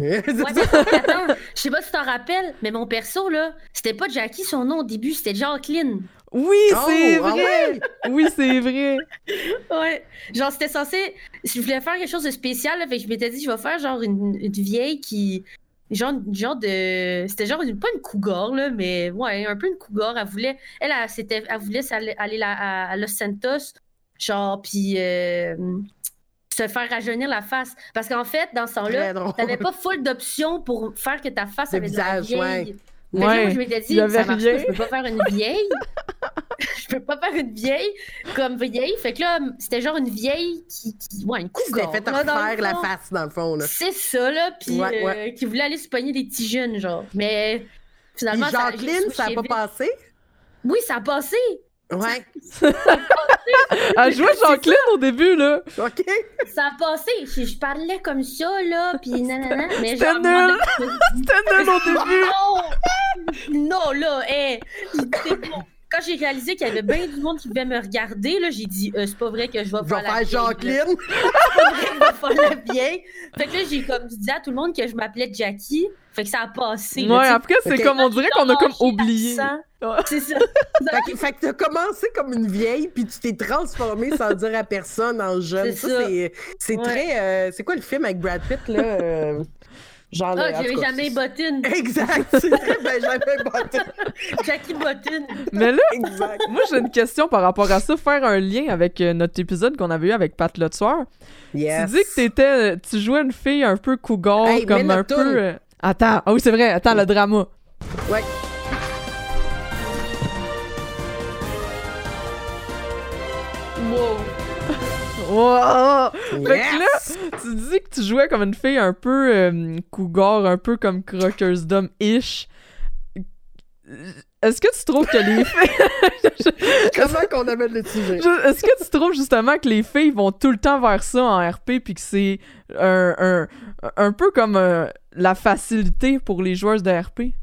ouais, attends, je sais pas si tu t'en rappelles, mais mon perso, là, c'était pas Jackie son nom au début, c'était Jacqueline. Oui, oh, c'est ah vrai! oui, c'est vrai! ouais. Genre, c'était censé. Je voulais faire quelque chose de spécial, là, fait que je m'étais dit, je vais faire genre une, vieille qui. Genre, genre de. C'était genre pas une cougar, là, mais ouais, un peu une cougar. Elle voulait. Elle, elle, elle voulait aller, à, Los Santos. Genre, puis. Euh, se faire rajeunir la face. Parce qu'en fait, dans ce temps-là, t'avais pas full d'options pour faire que ta face avait visage, de la vieille. Ouais. moi, je m'étais dit, ça marche pas, je peux pas faire une vieille. je peux pas faire une vieille comme vieille. Fait que là, c'était genre une vieille qui. qui ouais, une cougar. C'était fait refaire la face, dans le fond. là. C'est ça, là. Puis euh, qui voulait aller se pogner des petits jeunes, genre. Mais finalement. Puis Jacqueline, ça, ça a pas passé? Oui, ça a passé. Ouais. Elle jouait Jacqueline au début, là. OK. Ça a passé. Je, parlais comme ça, là, puis nanana. Mais C'était nul. C'était nul au début. Non, non là, hé. Quand j'ai réalisé qu'il y avait bien du monde qui devait me regarder, là, j'ai dit, euh, c'est pas vrai que je vais faire, la Jacqueline. c'est pas vrai que je vais faire la vieille. Fait que là, j'ai comme dit à tout le monde que je m'appelais Jackie. Fait que ça a passé. Ouais, après, c'est comme, on dirait qu'on a comme oublié. C'est ça. fait, que, fait que t'as commencé comme une vieille, puis tu t'es transformée sans dire à personne en jeune. Ça, c'est très. Euh, c'est quoi le film avec Brad Pitt, là? Euh, genre, ah, j'avais jamais bottine. Exact, ben jamais bottine. Jackie bottine. Mais là, moi j'ai une question par rapport à ça, faire un lien avec euh, notre épisode qu'on avait eu avec Pat le soir. Yes. Tu dis que t'étais, tu jouais une fille un peu cougar, comme un peu. Attends, ah oui c'est vrai, attends le drama. Ouais. Wow! Fait que là, tu dis que tu jouais comme une fille un peu euh, cougar, un peu comme croqueuse d'homme-ish. Est-ce que tu trouves que les filles. Comment qu'on amène le sujet? Est-ce que tu trouves justement que les filles vont tout le temps vers ça en RP puis que c'est un, un, un, peu comme euh, la facilité pour les joueurs de RP?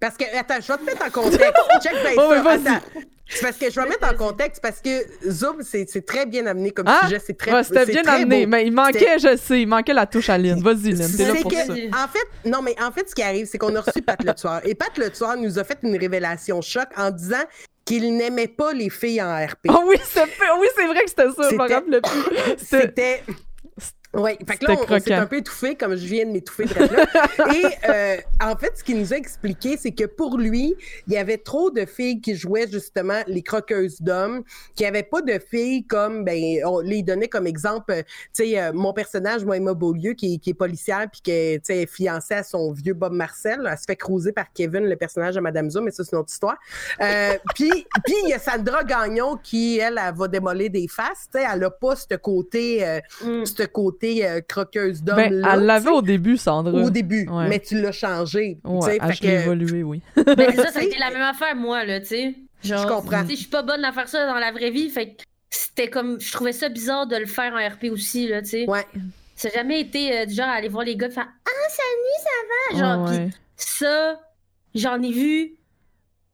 Parce que, attends, je vais te mettre en contexte. Check bien oh, ça. Attends. C'est parce que je vais mettre en contexte parce que Zoom, c'est très bien amené comme ah? sujet. C'est très ouais, C'était bien amené, mais il manquait, je sais, il manquait la touche à Lynn. Vas-y, Lynn, t'es là pour ça. En fait, non, mais en fait, ce qui arrive, c'est qu'on a reçu Pat Le Tueur. Et Pat Le Tueur nous a fait une révélation choc en disant qu'il n'aimait pas les filles en RP. Oh oui, c'est oui, vrai que c'était ça, je me rappelle plus. C'était Oui, fait que là, on, on s'est un peu étouffé, comme je viens de m'étouffer de là. Et euh, en fait, ce qu'il nous a expliqué, c'est que pour lui, il y avait trop de filles qui jouaient justement les croqueuses d'hommes, qui avait pas de filles comme, ben, on les donnait comme exemple, euh, tu sais, euh, mon personnage, moi, Emma Beaulieu, qui, qui est policière, puis qui est, fiancée à son vieux Bob Marcel. Elle se fait cruiser par Kevin, le personnage de Madame Zoom, mais ça, c'est une autre histoire. Puis, puis il y a Sandra Gagnon qui, elle, elle, va démolir des faces, tu sais, elle a pas ce côté, mm. ce côté euh, croqueuse d'homme. Ben, elle l'avait au début, Sandra. Au début, mais tu l'as changé. Ouais, elle a évolué, oui. ben, ça, ça a été la même affaire, moi, là, tu sais. je comprends. Je suis pas bonne à faire ça dans la vraie vie, fait que c'était comme. Je trouvais ça bizarre de le faire en RP aussi, là, tu sais. Ouais. Ça n'a jamais été euh, du genre aller voir les gars et faire Ah, salut, ça va? Genre, pis ça, j'en ai vu,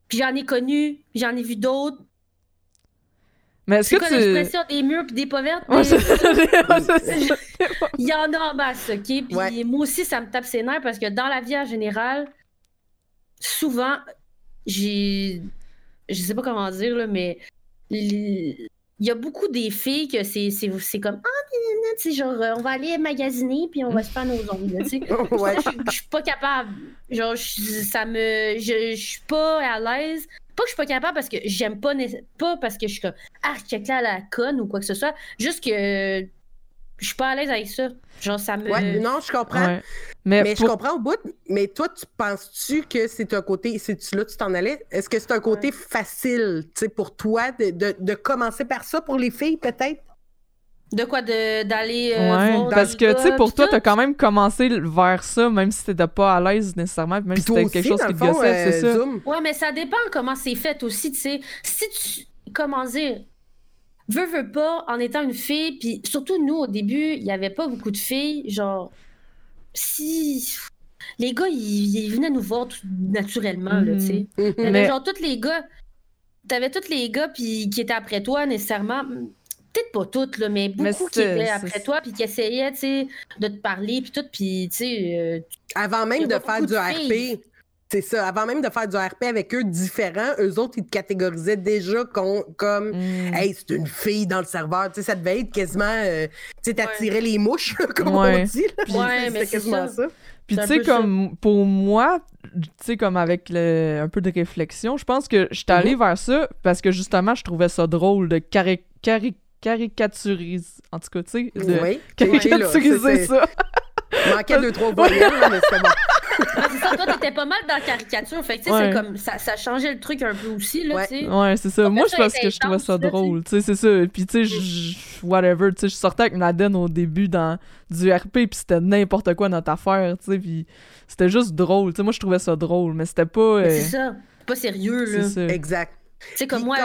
puis j'en ai connu, j'en ai vu d'autres, mais est-ce que quoi tu... l'expression des murs pis des pauvertes? Il y en a en masse, OK? Puis moi aussi, ça me tape ses nerfs parce que dans la vie en général, souvent, j'ai... Je sais pas comment dire, là, mais... Il y a beaucoup des filles que c'est, c'est, comme ah tu sais genre on va aller magasiner puis on va se faire nos ongles tu sais. Je suis pas capable. Genre ça me je suis pas à l'aise pas que je suis pas capable parce que j'aime pas, pas parce que je suis comme ah, check là la conne ou quoi que ce soit. Juste que je suis pas à l'aise avec ça. Genre, ça me. Ouais, non, je comprends. Mais, je comprends au bout. Mais toi, tu penses-tu que c'est un côté. C'est là tu t'en allais? Est-ce que c'est un côté facile, tu sais, pour toi de, de, de, commencer par ça pour les filles, peut-être? De quoi d'aller euh, ouais, parce que tu sais pour toi t'as quand même commencé vers ça même si t'étais pas à l'aise nécessairement même si c'était quelque chose qui te gossait c'est ça. Ouais mais ça dépend comment c'est fait aussi tu sais. Si tu comment dire veux veux pas en étant une fille puis surtout nous au début il y avait pas beaucoup de filles genre si les gars ils, venaient nous voir tout naturellement là tu sais. Mhm. mais genre tous les gars t'avais tous les gars puis qui étaient après toi nécessairement peut-être pas toutes, là, mais beaucoup qui étaient après toi, puis qui essayaient, tu sais, de te parler, puis tout, puis, tu sais... Euh, avant même de faire du RP, c'est ça, avant même de faire du RP avec eux différents, eux autres, ils te catégorisaient déjà comme, mm. hey, c'est une fille dans le serveur, tu sais, ça devait être quasiment, euh, tu sais, t'attirais les mouches, comme on dit, ouais, mais c'est quasiment ça. Puis tu sais, comme pour moi, tu sais, comme avec le, un peu de réflexion, je pense que je suis allée mm-hmm. vers ça parce que justement, je trouvais ça drôle de cari caricaturiser, en tout cas, tu sais, de oui, caricaturiser ça. Manquait deux, trois voyelles, mais c'est bon. ça, toi, t'étais pas mal dans la caricature. Fait que, tu sais, c'est comme, ça, ça changeait le truc un peu aussi, là, tu sais. Ouais, c'est ça. Moi, je pense que je trouvais ça drôle, tu sais, c'est ça. Puis, tu sais, whatever, tu sais, je sortais avec Nadine au début dans du RP, puis c'était n'importe quoi notre affaire, tu sais, puis c'était juste drôle. Tu sais, moi, je trouvais ça drôle, mais c'était pas. C'est euh, ça. Pas sérieux, là. Exact. C'est comme moi.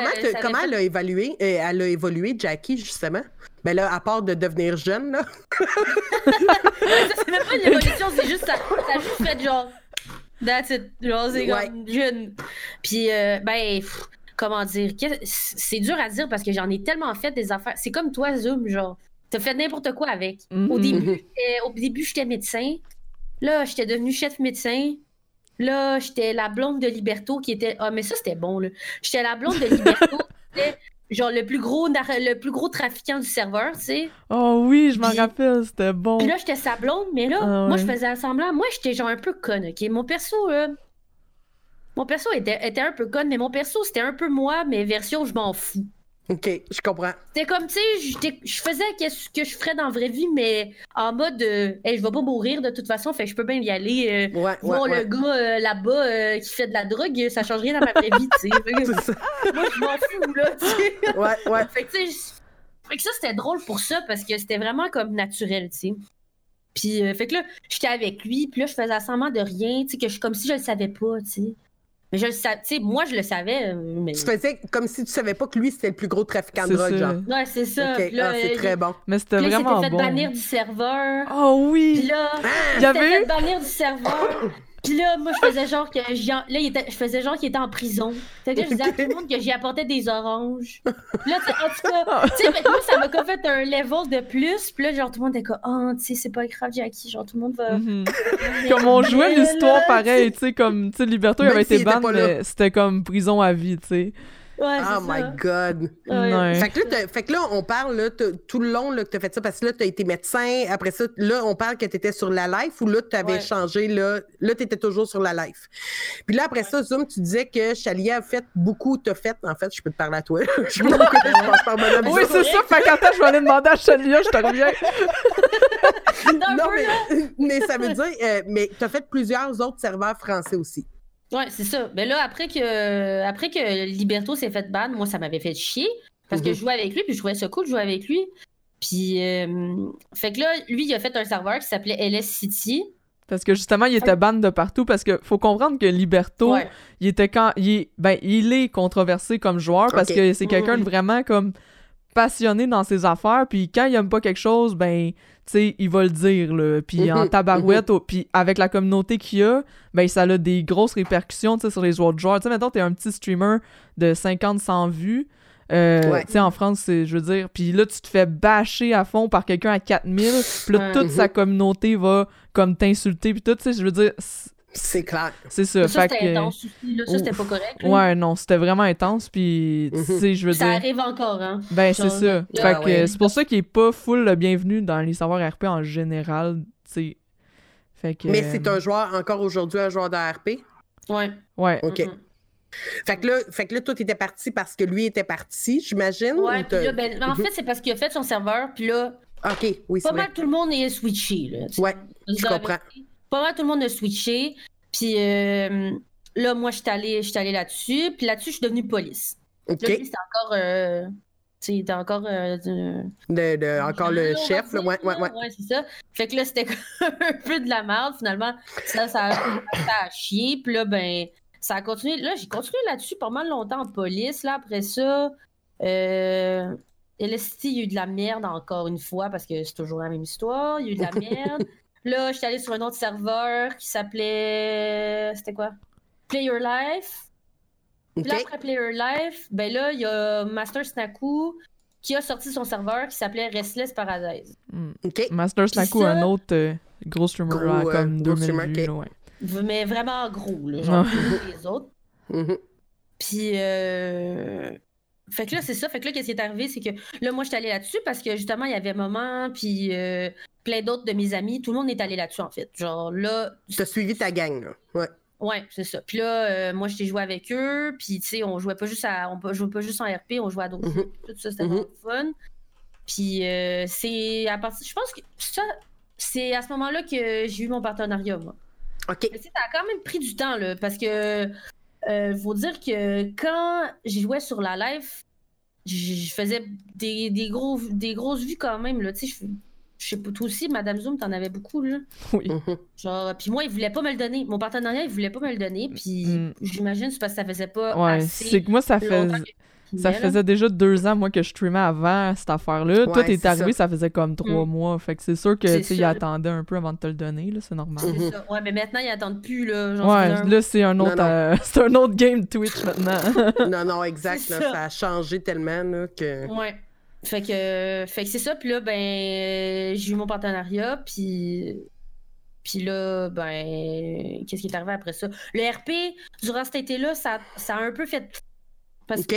Comment, elle a évalué, euh, elle a évolué, Jackie, justement? Ben là, à part de devenir jeune, là. c'est même pas une évolution, c'est juste ça. Ça a juste fait genre. That's it. Genre, c'est comme jeune. Puis, euh, ben, comment dire? C'est dur à dire parce que j'en ai tellement fait des affaires. C'est comme toi, Zoom, genre. T'as fait n'importe quoi avec. Au mm-hmm. début, au début, j'étais médecin. Là, j'étais devenu chef médecin. Là, j'étais la blonde de Liberto qui était. Ah, mais ça, c'était bon, là. J'étais la blonde de Liberto qui était genre le plus gros le plus gros trafiquant du serveur, tu sais. Oh oui, je m'en rappelle, c'était bon. Puis là, j'étais sa blonde, mais là, ah moi, je faisais semblant. Moi, j'étais genre un peu conne, OK? Mon perso, euh, mon perso était, était un peu conne, mais mon perso, c'était un peu moi, mais version je m'en fous. OK, je comprends. C'était comme, tu sais, je faisais ce que je ferais dans la vraie vie, mais en mode, euh, hey, je vais pas mourir de toute façon, fait je peux bien y aller. Euh, ouais, voir le gars euh, là-bas euh, qui fait de la drogue, ça change rien dans ma vraie vie, tu sais. Moi, je m'en fous, là, tu sais. Ouais, ouais. Fait que, tu sais, fait que ça, c'était drôle pour ça, parce que c'était vraiment comme naturel, tu sais. Puis, fait que là, j'étais avec lui, puis là, je faisais semblant de rien, tu sais, que je, comme si je le savais pas, tu sais. Mais je le sais, moi, je le savais. Euh, mais... Tu faisais comme si tu savais pas que lui, c'était le plus gros trafiquant de drogue, genre. Ouais, c'est ça. Ah, c'est très bon. Mais c'était vraiment bon. Il s'était fait bannir du serveur. Oh oui! Puis là, ah! il s'était fait bannir du serveur. Puis là, moi, je faisais genre que là, il était... je faisais genre qu'il était en prison. Fait que je disais à tout le monde que j'y apportais des oranges. là, en tout cas, tu sais, moi, ça m'a comme fait un level de plus. Puis là, genre, tout le monde était comme, oh, tu sais, c'est pas grave, Jackie. Genre, tout le monde va. Mhm. comme on jouait l'histoire pareil, tu sais, comme, tu sais, Liberto, il avait été ban, mais c'était comme prison à vie, tu sais. Ouais, Oh my ça. God. Ouais. Fait que, là, t'as- fait que là, on parle là, tout le long là, que tu as fait ça, parce que là, tu as été médecin. Après ça, là, on parle que tu étais sur la life ou là, tu avais Ouais. changé. Là, là tu étais toujours sur la life. Puis là, après ça, Zoom, tu disais que Chalia a fait beaucoup, t'as fait. En fait, je peux te parler à toi. je sais pas pourquoi je passe par madame Oui, c'est ça. Fait qu'attends, je vais aller demander à Chalia, je te reviens. Non, mais, mais ça veut dire, euh, mais tu as fait plusieurs autres serveurs français aussi. Ouais, c'est ça. Mais là, après que, après que Liberto s'est fait ban, moi, ça m'avait fait chier. Parce que Mhm. je jouais avec lui, puis je trouvais ça cool de jouer avec lui. Puis, euh, fait que là, lui, il a fait un serveur qui s'appelait LS City. Parce que justement, il était ban de partout. Parce que faut comprendre que Liberto, Ouais. il était quand. Il est, ben, il est controversé comme joueur parce que c'est quelqu'un de Mhm. vraiment comme passionné dans ses affaires. Puis quand il aime pas quelque chose, ben, sais, il va le dire, là. Puis en Mhm, tabarouette, au- puis avec la communauté qu'il y a, ben, ça a des grosses répercussions, tu sais, sur les autres joueurs. Tu sais, mettons, t'es un petit streamer de 50-100 vues. Euh, Ouais. Tu sais, en France, c'est, je veux dire, puis là, tu te fais bâcher à fond par quelqu'un à 4000, puis là, toute sa Mhm. communauté va comme t'insulter, puis tout, tu sais, je veux dire, c'est clair. c'est ça. Ça, c'était que- intense aussi. Là. Ça, c'était pas correct. là. Ouais, non, c'était vraiment intense, puis, tu Mhm. sais, je veux Ça dire... arrive encore, hein. Ben, c'est ça. Fait Ah que ouais. c'est pour ça qu'il est pas full le bienvenu dans les savoirs RP en général, tu sais. Fait que... Mais c'est un joueur, encore aujourd'hui, un joueur de RP. Ouais. Ouais. OK. Mhm. Fait que là, fait que là toi, t'étais parti parce que lui était parti, j'imagine? Ouais, ou puis là, ben, en fait, c'est parce qu'il a fait son serveur, puis là, OK, oui, c'est pas vrai. mal tout le monde est switché. Là, tu. Ouais, je comprends. Pas mal tout le monde a switché. Puis euh, là, moi, je suis allée, là-dessus. Puis là-dessus, je suis devenue police. OK. Là, c'était encore. Euh, tu sais, encore. euh, de- encore le chef, là. Ouais, ouais, ouais. Ouais, c'est ça. Fait que là, c'était un peu de la merde, finalement. Ça, ça, a- ça a chié. Puis là, ben, ça a continué. Là, j'ai continué là-dessus pas mal longtemps en police. Là, après ça, euh, LST, il y a eu de la merde encore une fois parce que c'est toujours la même histoire. Il y a eu de la merde. Là, j'étais allée sur un autre serveur qui s'appelait. C'était quoi? Play Your Life. Puis là, après Player Life, ben là, il y a Master Snaku qui a sorti son serveur qui s'appelait Restless Paradise. Mm. OK. Master Snaku, ça- un autre euh, gros streamer Gros, à comme gros 2000 streamer, vues, ok. là, ouais. Mais vraiment gros, là, genre plus gros que les autres. Mhm. Puis, euh... fait que là, c'est ça. Fait que là, qu'est-ce qui est arrivé, c'est que là, moi, j'étais allée là-dessus parce que justement, il y avait Moment, puis euh, plein d'autres de mes amis. Tout le monde est allé là-dessus, en fait. Genre là, T'as suivi ta gang, là. Ouais. Ouais, c'est ça. Puis là, euh, moi, j'étais joué avec eux. Puis, tu sais, on jouait pas juste à, on jouait pas juste en RP, on jouait à d'autres jeux. Tout ça, c'était vraiment fun. Puis, euh, c'est à partir. Je pense que ça, c'est à ce moment-là que j'ai eu mon partenariat, moi. OK. Mais tu sais, ça a quand même pris du temps, là, parce que. Euh, faut dire que quand j'ai joué sur la live, je je faisais des, des, gros, des grosses vues quand même, là. Tu sais, je sais pas, toi aussi, Madame Zoom, t'en avais beaucoup, là. Oui. Mhm. Genre, puis moi, il voulait pas me le donner. Mon partenariat, il voulait pas me le donner. Puis Mm. j'imagine c'est parce que ça faisait pas Ouais, assez c'est que moi, ça, fait, ça faisait déjà deux ans, moi, que je streamais avant cette affaire-là. Toi, t'es arrivé, ça. ça. faisait comme trois Mm. mois. Fait que c'est sûr que, tu sais, il attendait un peu avant de te le donner, là, c'est normal. Mhm. ça. Ouais, mais maintenant, ils attendent plus, là. Genre, Ouais, un- là, c'est un autre, euh, c'est un autre game Twitch maintenant. non, non, exact. Là, ça. ça a changé tellement là, que. Ouais. Fait que, fait que c'est ça. Puis là, ben, j'ai eu mon partenariat. Puis, puis là, ben, qu'est-ce qui est arrivé après ça? Le RP, durant cet été-là, ça, ça a un peu fait. Parce que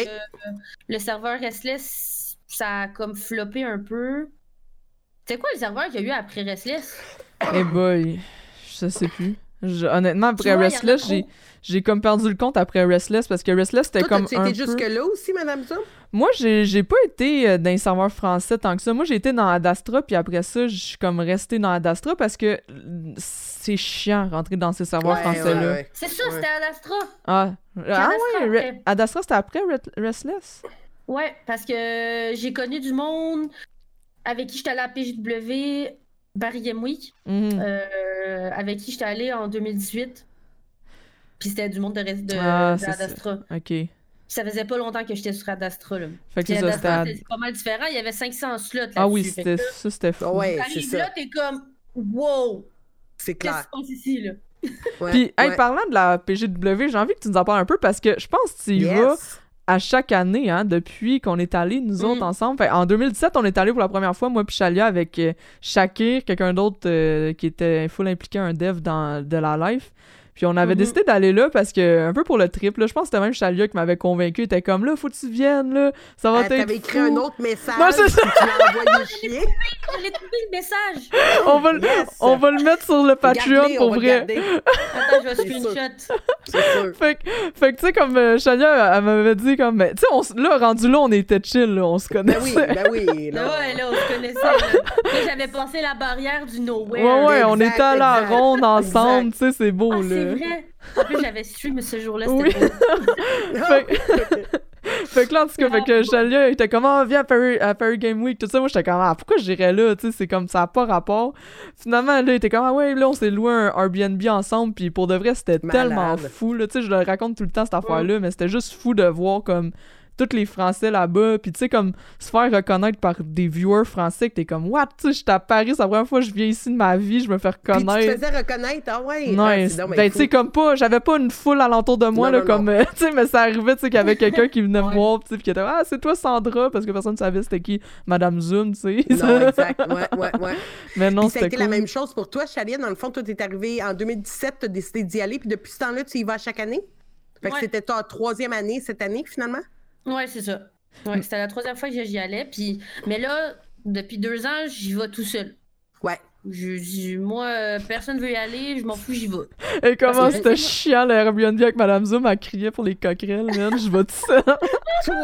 le serveur Restless, ça a comme floppé un peu. C'était quoi le serveur qu'il y a eu après Restless? Eh boy, je sais plus. Je- honnêtement, après Tu vois, Restless, j'ai, j'ai comme perdu le compte après Restless parce que Restless, c'était comme été peu... jusque-là aussi, Madame Zoom? Moi, j'ai, j'ai pas été euh, dans les serveurs français tant que ça. Moi, j'ai été dans Adastra, puis après ça, je suis comme resté dans Adastra parce que euh, c'est chiant rentrer dans ces serveurs Ouais, français-là. ouais, ouais. C'est ça, Ouais. c'était Adastra. Ah, ah Adastra ouais, Adastra, c'était après Re- Restless? Ouais, parce que j'ai connu du monde avec qui j'étais allée à PJW, Barry Game Week, Mhm. euh, avec qui j'étais allée en 2018. Puis c'était du monde de, reste de, Ah, de c'est ça. Adastra. Ok. Puis ça faisait pas longtemps que j'étais sur Adastra. Là. Fait que. Adastra, c'était pas mal différent. Il y avait 500 slots là-dessus. Ah oui, c'était, ça, c'était fou. Ouais, T'arrives là, t'es comme wow! C'est Qu'est-ce qui clair. se passe ici, là? Ouais, Puis, hey, ouais. parlant de la PGW, j'ai envie que tu nous en parles un peu parce que je pense que tu y vas. À chaque année, hein, depuis qu'on est allés, nous Mm. autres, ensemble. Fait, en 2017, on est allés pour la première fois, moi puis Chalia, avec euh, Shakir, quelqu'un d'autre euh, qui était full impliqué, un dev dans, de la life. Puis on avait Mhm. décidé d'aller là parce que, un peu pour le trip, là, je pense que c'était même Chalia qui m'avait convaincu. Il était comme là, faut que tu viennes, là, ça va Euh, t'être. T'avais écrit un autre message. Non, c'est ça. puis tu l'as envoyé chier. J'allais trouver le message. On va, le- Yes. on va le mettre sur le Patreon Regardez, pour on va vrai. Attends, je vais screenshot. C'est sûr. Fait que, fait que tu sais, comme euh, Chalia, elle, m'avait dit, comme, mais, tu sais, on s- là, rendu là, on était chill, là, on se Ben oui, connaissait. ben oui. Là, là. ouais, là, on se connaissait. J'avais passé la barrière du nowhere. Ouais, ouais, on était à la exact. ronde ensemble, tu sais, c'est beau, Ah, là. C'est vrai. En plus, j'avais stream ce jour-là, Oui. Fait, fait que là, en tout cas, fait que Chalia il était comme, ah, viens à Paris, à Paris Game Week, tout ça. Moi, j'étais comme, ah, pourquoi j'irais là, tu sais, c'est comme, ça n'a pas rapport. Finalement, là, il était comme, ah, ouais, là, on s'est loué un Airbnb ensemble, puis pour de vrai, c'était tellement fou, là, tu sais, je le raconte tout le temps, cette affaire-là, mais c'était juste fou de voir, comme, tous les Français là-bas, puis tu sais, comme, se faire reconnaître par des viewers français, que t'es comme, what, tu sais, j'étais à Paris, c'est la première fois que je viens ici de ma vie, je me fais Puis tu reconnaître. te faisais reconnaître, ah ouais. Non, ah, ben, tu sais comme pas, j'avais pas une foule alentour de moi Non, là non, comme euh, tu sais mais ça arrivait tu sais qu'il y avait quelqu'un qui venait me Ouais. voir tu sais puis qui était ah c'est toi Sandra parce que personne ne savait c'était qui Madame Zoom tu sais. Non, exact. Ouais, ouais, ouais. mais non Puis ça a c'était été cool. la même chose pour toi, Chalia. Dans le fond, toi, t'es arrivé en 2017, t'as décidé d'y aller, puis depuis ce temps-là, tu y vas à chaque année? Fait que Ouais. c'était ta troisième année cette année, finalement? Ouais, c'est ça. Ouais, c'était la troisième fois que j'y allais. Puis... Mais là, depuis deux ans, j'y vais tout seul. Ouais. Je, je- moi, euh, personne veut y aller, je m'en fous, j'y vais. Et comment c'était chiant le Airbnb avec Madame Zoom elle criait pour les coquerelles man je vais tout seul. Toi?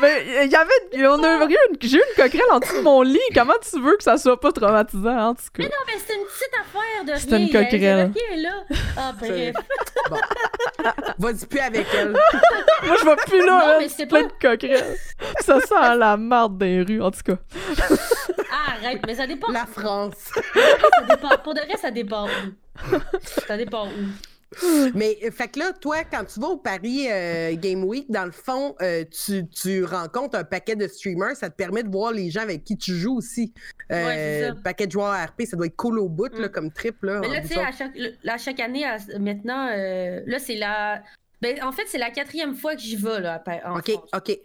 mais il y avait on a eu une j'ai eu une coquerelle en dessous de mon lit comment tu veux que ça soit pas traumatisant en tout cas? Non, mais c'était une petite affaire de C'était une coquerelle. Ok, là. Ah, bref. Vas-y plus avec elle. Moi je vais plus là Non, mais c'est plein pas- de coquerelles. ça sent la marde des rues en tout cas. Arrête, mais ça dépend. La France. Ça dépend. Pour de vrai, ça dépend où. Ça dépend où. Mais, euh, fait que là, toi, quand tu vas au Paris euh, Game Week, dans le fond, euh, tu, tu rencontres un paquet de streamers, ça te permet de voir les gens avec qui tu joues aussi. Euh, Ouais, c'est ça. paquet de joueurs RP, ça doit être cool au bout, là, Mm. comme trip, là. Mais là, tu sais, à chaque, à chaque année, à- maintenant, là, c'est la. Ben, en fait, c'est la quatrième fois que j'y vais, là, en OK, France. OK.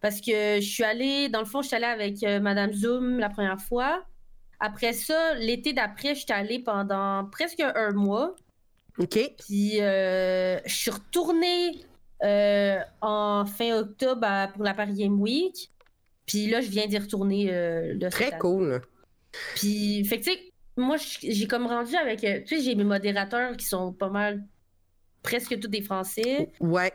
Parce que je suis allée, dans le fond, je suis allée avec Madame Zoom la première fois. Après ça, l'été d'après, je suis allée pendant presque un mois. OK. Puis euh, je suis retournée euh, en fin octobre à- pour la Paris Game Week. Puis là, je viens d'y retourner euh, de Très cool. Puis, fait que tu sais, moi, j'ai comme rendu avec. euh, Tu sais, j'ai mes modérateurs qui sont pas mal. presque tous des Français. Ouais.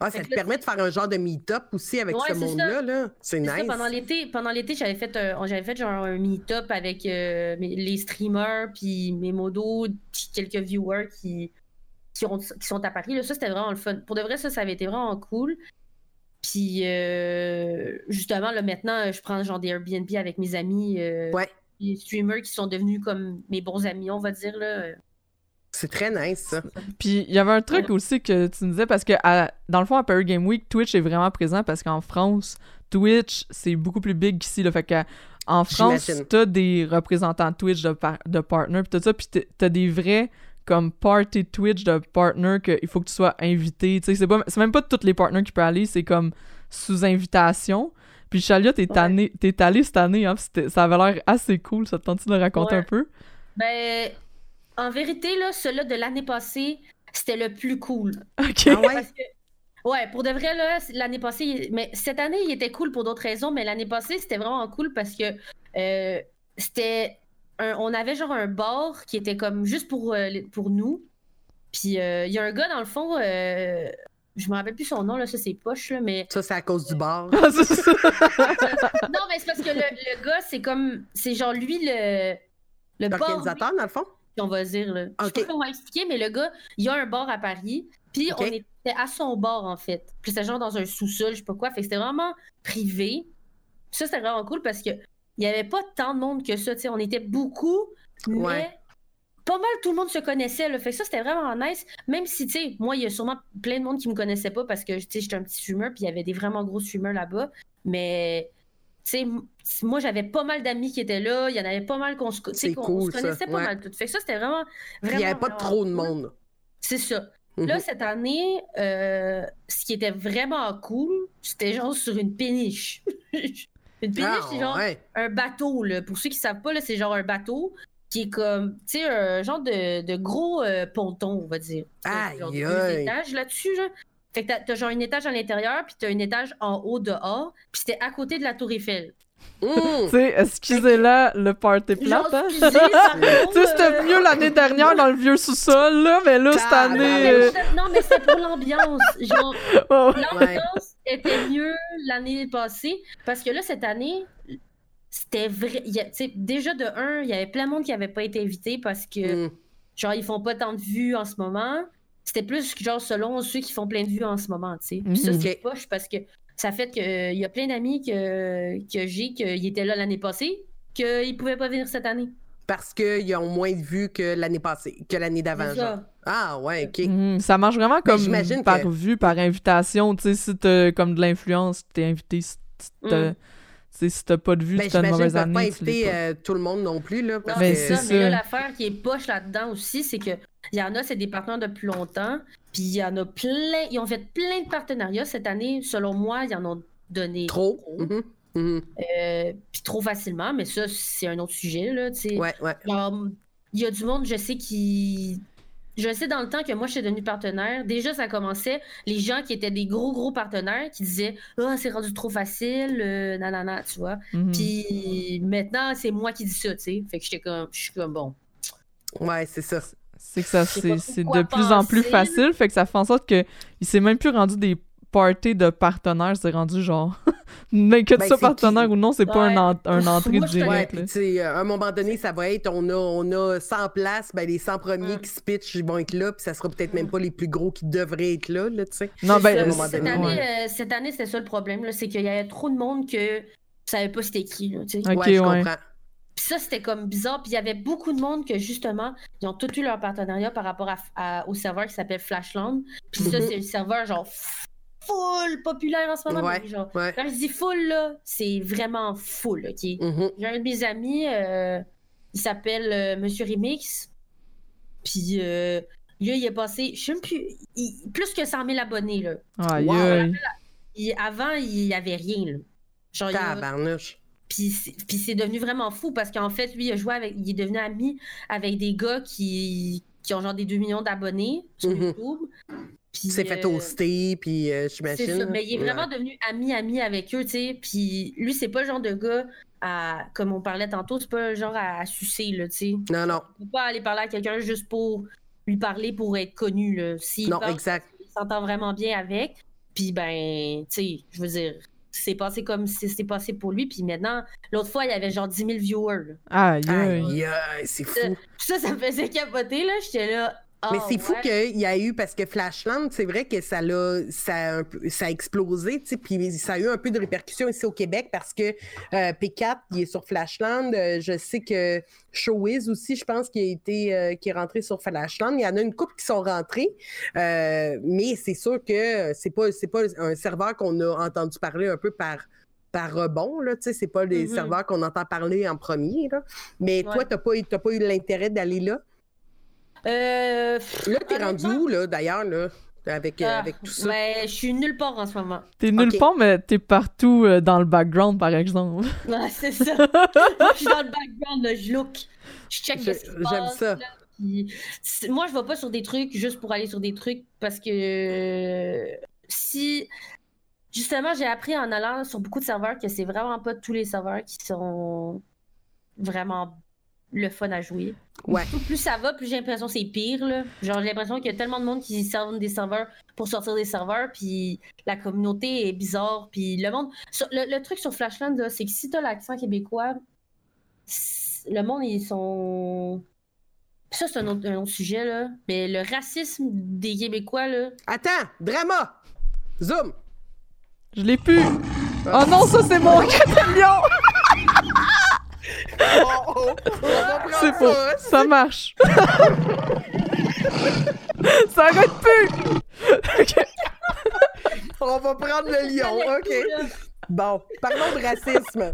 Euh, Ah, ça te là, permet de faire un genre de meet-up aussi avec Ouais, ce monde-là, là. C'est ça, nice. pendant l'été, pendant l'été, j'avais fait, un- j'avais fait genre un meet-up avec euh, les streamers, puis mes modos, puis quelques viewers qui, qui, ont- qui sont à Paris. Là, ça, c'était vraiment le fun. Pour de vrai, ça, ça avait été vraiment cool. Puis, euh, justement, là, maintenant, je prends genre des Airbnb avec mes amis, euh, Ouais. les streamers qui sont devenus comme mes bons amis, on va dire. Là. C'est très nice, ça. Puis il y avait un truc aussi que tu me disais parce que à- dans le fond à Paris Game Week, Twitch est vraiment présent parce qu'en France, Twitch c'est beaucoup plus big qu'ici fait que en France, t'as des représentants Twitch de, par- de partners puis tout ça, puis t'as des vrais comme party Twitch de partners qu'il faut que tu sois invité. Tu sais, c'est pas c'est même pas tous les partners qui peuvent aller, c'est comme sous invitation. Puis Chalia, t'es Ouais. allé, t'es allé cette année, hein, ça avait l'air assez cool. Ça te tente de le raconter Ouais. un peu? Ben, en vérité, là, celui de l'année passée, c'était le plus cool. Ok. Ah ouais? Parce que, ouais, pour de vrai, là, l'année passée, il- mais cette année, il était cool pour d'autres raisons, mais l'année passée, c'était vraiment cool parce que euh, c'était. un- on avait genre un bar qui était comme juste pour, euh, pour nous. Puis euh, il y a un gars, dans le fond, euh, je me rappelle plus son nom, là, ça c'est poche, là, mais. Ça, c'est à cause du bar. Ça. non, mais c'est parce que le, le gars, c'est comme. C'est genre lui le. Le bar L'organisateur, dans le fond? On va dire. Là. Je sais pas comment expliquer, mais le gars, il y a un bar à Paris, puis on était à son bar, en fait. Puis c'était genre dans un sous-sol, je sais pas quoi. Fait que c'était vraiment privé. Ça, c'était vraiment cool parce que il y avait pas tant de monde que ça, tu sais. On était beaucoup, mais Ouais. pas mal tout le monde se connaissait, là. Fait que ça, c'était vraiment nice. Même si, tu sais, moi, il y a sûrement plein de monde qui me connaissait pas parce que, tu sais, j'étais un petit streamer, puis il y avait des vraiment gros streamers là-bas. Mais, sais, moi, j'avais pas mal d'amis qui étaient là. Il y en avait pas mal qu'on se, cool, se connaissait ça, pas ouais. mal tout. Fait que ça, c'était vraiment, il n'y avait pas trop de monde. C'est ça. Mhm. Là, cette année, euh, ce qui était vraiment cool, c'était genre sur une péniche. une péniche, Ah, c'est genre ouais. un bateau, là. Pour ceux qui savent pas, là, c'est genre un bateau. qui est comme, tu sais, un genre de, de gros euh, ponton, on va dire. Aïe, aïe. étages là-dessus, genre. Fait que t'as- genre un étage à l'intérieur, puis t'as un étage en haut dehors, puis c'était à côté de la Tour Eiffel. Hum. Tu sais, excusez-la, le party plate, hein? Tu sais, c'était euh, mieux l'année dernière dans le vieux sous-sol, là, mais là, cette Ah, année... euh, non, mais c'était pour l'ambiance. Genre, oh, l'ambiance était mieux l'année passée, parce que là, cette année, c'était vrai. tu sais, déjà, de un, il y avait plein de monde qui n'avait pas été invité parce que, Hum. genre, ils font pas tant de vues en ce moment. C'était plus, genre, selon ceux qui font plein de vues en ce moment, tu sais. Puis ça, Mhm. c'est poche parce que ça fait qu'il y a plein d'amis que, que j'ai qui étaient là l'année passée, qu'ils pouvaient pas venir cette année. Parce qu'ils ont moins de vues que l'année passée, que l'année d'avant. C'est genre. ça. Ah, ouais, OK. mhm, ça marche vraiment comme j'imagine par que- vue, par invitation, tu sais, si t'as comme de l'influence, t'es invité, si t'as... Mm. tu sais, si t'as pas de vue, Ben, une mauvaise pas année, l'es inviter pas. euh, tout le monde non plus, là. Parce Non, Ben, que... c'est ça. Mais là, l'affaire qui est poche là-dedans aussi, c'est que il y en a, c'est des partenaires depuis longtemps. Puis il y en a plein. Ils ont fait plein de partenariats cette année. Selon moi, ils en ont donné Trop. Mhm. Mhm. Euh, puis trop facilement. Mais ça, c'est un autre sujet, là. Ouais, ouais. Il y a du monde, je sais, qui. Je sais dans le temps que moi, je suis devenue partenaire. Déjà, ça commençait. Les gens qui étaient des gros, gros partenaires qui disaient Ah, c'est rendu trop facile, euh, nanana, tu vois. Mhm. Puis maintenant, c'est moi qui dis ça, tu sais. Fait que j'étais comme, je suis comme bon. Ouais, c'est ça. C'est que ça, Je pas c'est c'est de plus en plus facile, fait que ça fait en sorte que il s'est même plus rendu des parties de partenaires, c'est rendu genre mais que tu Ben, sois c'est partenaire qui- ou non, c'est pas un, Ouais. en- un entrée Moi, je connais- Ouais, à un moment donné, ça va être, on a, on a 100 places, ben les 100 premiers Mm. qui se pitchent ils vont être là, puis ça sera peut-être même pas les plus gros qui devraient être là, là, tu sais. Non, C'est ben, ça. à un moment cette, donné, année, ouais. euh, cette année, c'était ça le problème, c'est qu'il y avait trop de monde que savait pas c'était qui, là, tu sais. Ok, ouais, je ouais. comprends. Puis ça, c'était comme bizarre. Puis il y avait beaucoup de monde que, justement, ils ont tout eu leur partenariat par rapport à, à- au serveur qui s'appelle Flashland. Puis ça, Mhm. c'est le serveur, genre, full populaire en ce moment. Ouais. mais genre, Ouais. quand je dis full, là, c'est vraiment full, OK? Mhm. J'ai un de mes amis, euh, il s'appelle euh, Monsieur Remix. Puis euh, lui, il est passé, je sais même plus, il- plus que 100 000 abonnés, là. Wow. avant, il y avait rien, là. Genre, il a-. puis c'est c'est devenu vraiment fou parce qu'en fait, lui, il a joué avec. Il est devenu ami avec des gars qui, qui ont genre des 2 millions d'abonnés sur Mhm. YouTube. Puis, Il s'est fait euh, toaster, puis euh, j'imagine. C'est ça, mais il est Ouais. vraiment devenu ami-ami avec eux, tu sais. Puis lui, c'est pas le genre de gars à. Comme on parlait tantôt, c'est pas le genre à, à sucer, là, tu sais. Non, non. On peut pas aller parler à quelqu'un juste pour lui parler pour être connu, là. S'il Non, parle, exact. il s'entend vraiment bien avec. Puis ben, tu sais, je veux dire, c'est passé comme si c'était passé pour lui. Puis maintenant, l'autre fois, il y avait genre 10 000 viewers. là. Aïe, aïe. Aïe, aïe, c'est fou. Puis ça, ça me faisait capoter, là. J'étais là. Mais ah, c'est fou ouais. qu'il y a eu, parce que Flashland, c'est vrai que ça, l'a, ça, ça a explosé, tu sais, puis ça a eu un peu de répercussions ici au Québec parce que euh, P4, il est sur Flashland. Euh, je sais que Showwiz aussi, je pense, qui a été, euh, qui est rentré sur Flashland. Il y en a une couple qui sont rentrés, mais c'est sûr que c'est pas, c'est pas un serveur qu'on a entendu parler un peu par par rebond, là, tu sais, c'est pas des Mhm. serveurs qu'on entend parler en premier, là. Mais toi, Ouais. t'as pas, eu- t'as pas eu l'intérêt d'aller là? Euh, Là, t'es rendu où, là, d'ailleurs, là, avec, euh, ah, avec tout ça? ben, je suis nulle part en ce moment. T'es nulle part, mais t'es partout euh, dans le background, par exemple. Ouais, c'est ça. moi, je suis dans le background, là, je look. Je check Je- ce qui j'aime passe, ça. là, puis c'est- moi, je vais pas sur des trucs juste pour aller sur des trucs parce que si. Justement, j'ai appris en allant sur beaucoup de serveurs que c'est vraiment pas tous les serveurs qui sont vraiment le fun à jouer. Ouais. Plus ça va, plus j'ai l'impression que c'est pire. Là. Genre, j'ai l'impression qu'il y a tellement de monde qui servent des serveurs pour sortir des serveurs, puis la communauté est bizarre, puis le monde. le, le truc sur Flashland, là, c'est que si t'as l'accent québécois, le monde, ils sont. Ça, c'est un autre, un autre sujet, là. Mais le racisme des Québécois, là. Attends, drama! Zoom! Je l'ai pu. Oh non, ça c'est mon caméléon. Oh, oh, on va prendre C'est faux. Ça marche. ça arrête plus. Ok. On va prendre le lion, OK. Bon, parlons de racisme.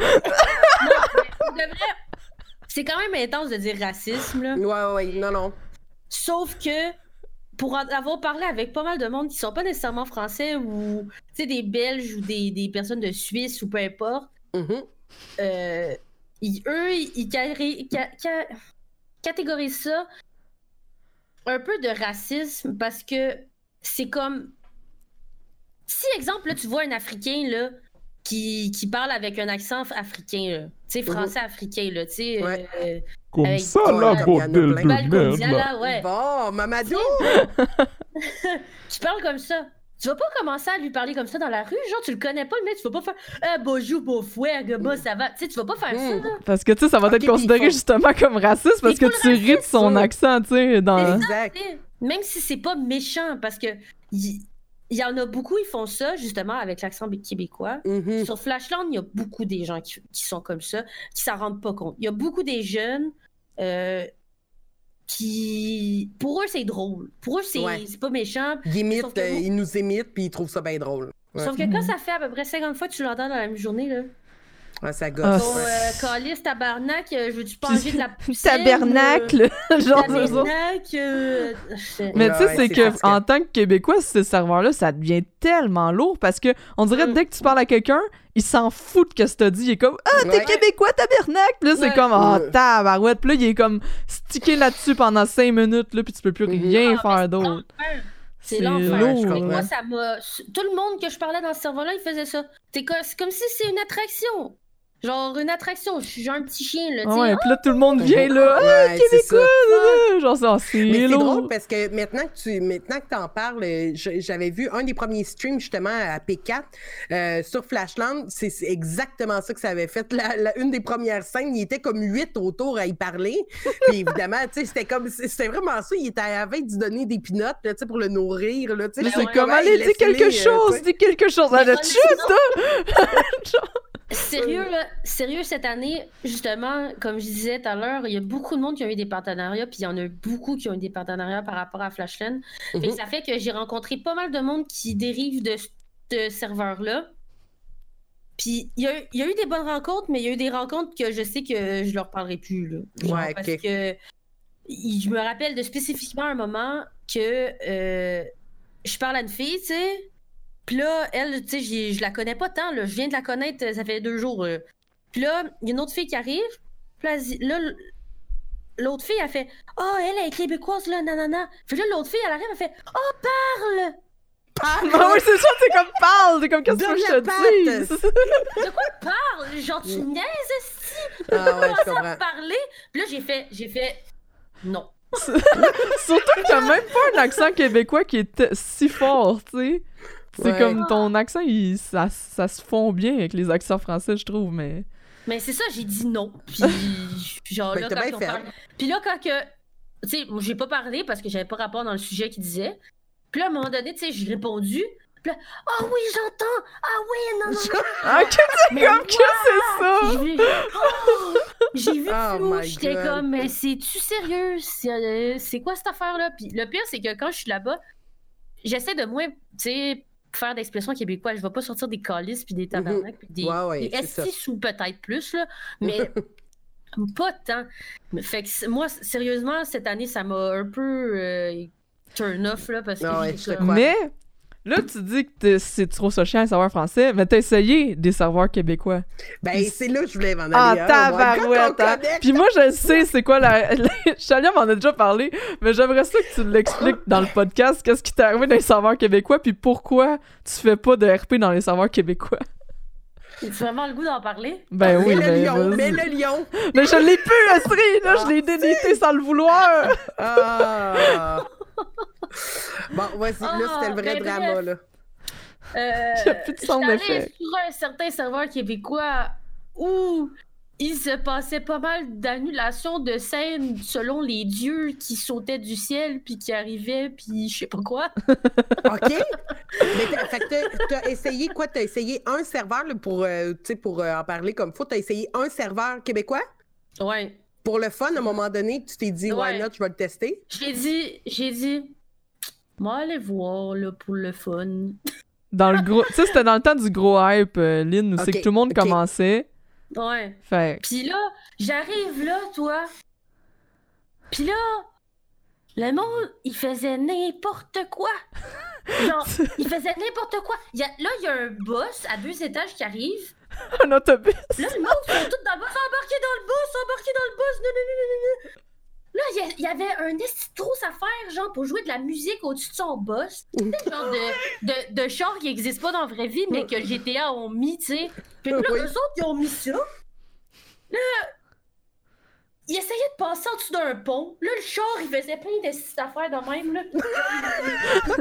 C'est quand même intense de dire racisme, là. Ouais, ouais, non, non. Sauf que pour avoir parlé avec pas mal de monde qui sont pas nécessairement français ou tu sais des Belges ou des, des personnes de Suisse ou peu importe, Mhm. euh, ils- eux ils carré- ca- ca- catégorise ça un peu de racisme parce que c'est comme. Si, exemple, là, tu vois un Africain, là, qui, qui parle avec un accent africain, là. Tu sais, français-africain, là, tu sais. Ouais. euh, Comme Avec- ça, a bordel de merde, là. Ouais. Bon, Mamadou! Tu parles comme ça. Tu vas pas commencer à lui parler comme ça dans la rue, genre tu le connais pas le mec, tu vas pas faire Eh bonjour beau fouet, gars, ça va. Tu sais, tu vas pas faire ça. Mm. là. Parce que, tu sais, ça va être considéré faut- justement comme raciste parce que tu ris de raciste, son ça. accent, tu sais, dans... Exact. Même si c'est pas méchant, parce que il y, en a beaucoup, ils font ça justement avec l'accent québécois. Mhm. Sur Flashland, il y a beaucoup des gens qui, qui sont comme ça, qui s'en rendent pas compte. Il y a beaucoup des jeunes euh, qui. Pour eux, c'est drôle. Pour eux, c'est Ouais. pas méchant. Ils imitent, que euh, vous- ils nous imitent, puis ils trouvent ça bien drôle. Ouais. Sauf que quand ça fait à peu près 50 fois que tu l'entends dans la même journée, là. Ça Ah, gosse. Ton ouais. euh, calice, tabarnak, euh, je veux-tu manger de la poutine? Tabernacle! euh, genre, c'est ça. Tabernacle, euh, Mais tu sais, Ouais, c'est que en tant que Québécois, ces serveurs-là, ça devient tellement lourd parce que on dirait Mm. dès que tu parles à quelqu'un, il s'en fout de ce que t'as dit. Il est comme Ah, t'es Ouais. Québécois, tabernacle! Puis là, c'est Ouais. comme Ah, Ouais. tabarouette! Puis là, il est comme stické là-dessus pendant cinq minutes, là, puis tu peux plus Mhm. rien Ah, faire d'autre. l'enfer. C'est l'enfer. moi, ça m'a. Tout le monde que je parlais dans ce serveur-là, il faisait ça. C'est comme si c'est une attraction. Genre une attraction. Je suis genre un petit chien, là. tu Ah ouais, puis là, tout le monde vient là. Ah, Ouais, c'est ça. Québécois! Genre, ça, Mais c'est c'est lourd. drôle parce que maintenant que tu maintenant que en parles, euh, j'avais vu un des premiers streams justement à P4 euh, sur Flashland. C'est c'est exactement ça que ça avait fait. La, la- une des premières scènes, il était comme huit autour à y parler. Puis évidemment, tu sais, c'était comme c'était vraiment ça. Il était à la de donner des pinottes là, tu sais, pour le nourrir. Là, tu sais. J'étais c'est comme, allez, dis laissez-les, quelque euh, chose, dis quelque chose. Mais Ah, là, honnêtement- chut, Sérieux, là, sérieux, cette année, justement, comme je disais tout à l'heure, il y a beaucoup de monde qui ont eu des partenariats, puis il y en a beaucoup qui ont eu des partenariats par rapport à Flashland. Mhm. ça fait que j'ai rencontré pas mal de monde qui dérive de ce serveur-là. Puis il y, a eu- il y a eu des bonnes rencontres, mais il y a eu des rencontres que je sais que je leur parlerai plus. Là. Genre, Ouais, parce que je me rappelle de spécifiquement un moment que euh, je parle à une fille, tu sais. Puis là, elle, tu sais, je la connais pas tant, là. Je viens de la connaître, euh, ça fait deux jours. là. Puis là, il y a une autre fille qui arrive. Puis là, l'autre fille, elle fait Oh, elle, elle est québécoise, là, nanana. Puis là, l'autre fille, elle arrive, elle fait Oh, parle Ah, Ah oui, c'est ça, c'est comme parle, c'est comme qu'est-ce que je te patte. dise. Parle? Genre, tu Mm. niaises, esti? Ah ouais, je commencé comprends. à parler. Puis là, j'ai fait, j'ai fait Non. Surtout que t'as même pas un accent québécois qui est si fort, tu sais. C'est Ouais. comme ton accent, il, ça, ça se fond bien avec les accents français, je trouve, mais. Mais c'est ça, j'ai dit non. Puis, genre, Ben, là, t'as quand parle- Puis là, quand que. Tu sais, moi, j'ai pas parlé parce que j'avais pas rapport dans le sujet qu'il disait. Puis là, à un moment donné, tu sais, j'ai répondu. Puis là, ah oui, j'entends. Ah oui, non, non, non. Ah, que c'est comme que c'est ça! J'ai oh, vu Oh flou, j'étais comme, mais c'est-tu sérieux? C'est euh, c'est quoi cette affaire-là? Puis le pire, c'est que quand je suis là-bas, j'essaie de moins, tu sais, faire d'expressions québécoises. Je vais pas sortir des calices puis des tabarnak puis des, Mhm. Ouais, ouais, des ou peut-être plus, là, mais pas tant. Fait que moi, sérieusement, cette année, ça m'a un peu euh, turn off, là, parce que Ah je. Ouais. Mais, là, tu dis que t'es- c'est trop chiant, les serveurs français, mais t'as essayé des serveurs québécois. Ben, c'est là que je voulais m'en aller. Ah, tabarouette! Hein. Puis moi, je sais c'est quoi la. la... Chalia m'en a déjà parlé, mais j'aimerais ça que tu l'expliques dans le podcast. Qu'est-ce qui t'est arrivé dans les serveurs québécois, puis pourquoi tu fais pas de RP dans les serveurs québécois? J'ai vraiment le goût d'en parler? Ben oui, mais le ben. lion, mais le lion. Mais je l'ai plus, le là, je l'ai délité sans le vouloir! Ah. bon, vas-y, là, Ah, c'était le vrai ben drama, bref. là. Euh, a plus de son sur un certain serveur québécois où il se passait pas mal d'annulations de scènes selon les dieux qui sautaient du ciel puis qui arrivaient puis je sais pas quoi. OK? Mais t'as, fait que t'as, t'as essayé quoi? T'as essayé un serveur là, pour, euh, tu sais, pour euh, en parler comme faut. T'as essayé un serveur québécois? Ouais. Pour le fun, à un moment donné, tu t'es dit, why Ouais. not, je vais le tester? J'ai dit, j'ai dit, moi aller voir là pour le fun. Dans le gros. Tu sais, c'était dans le temps du gros hype, euh, Lynn, où c'est que tout le monde commençait. Ouais. Fait Puis là, j'arrive là, toi. Puis là, le monde, il faisait n'importe quoi. Genre, il faisait n'importe quoi. Il y a- là, il y a un boss à deux étages qui arrive. un autobus. Là, le monde sont tous dans le bus, embarqués dans le bus, embarqués dans le bus. Là, il y il avait un esti de grosse affaire, genre, pour jouer de la musique au-dessus de son boss. Tu sais, genre de, de, de char qui n'existe pas dans la vraie vie, mais que GTA ont mis, tu sais. Puis là, Oui. eux autres, ils ont mis ça. Là, ils essayaient de passer en dessous d'un pont. Là, le char, il faisait plein de petites affaires de même, là.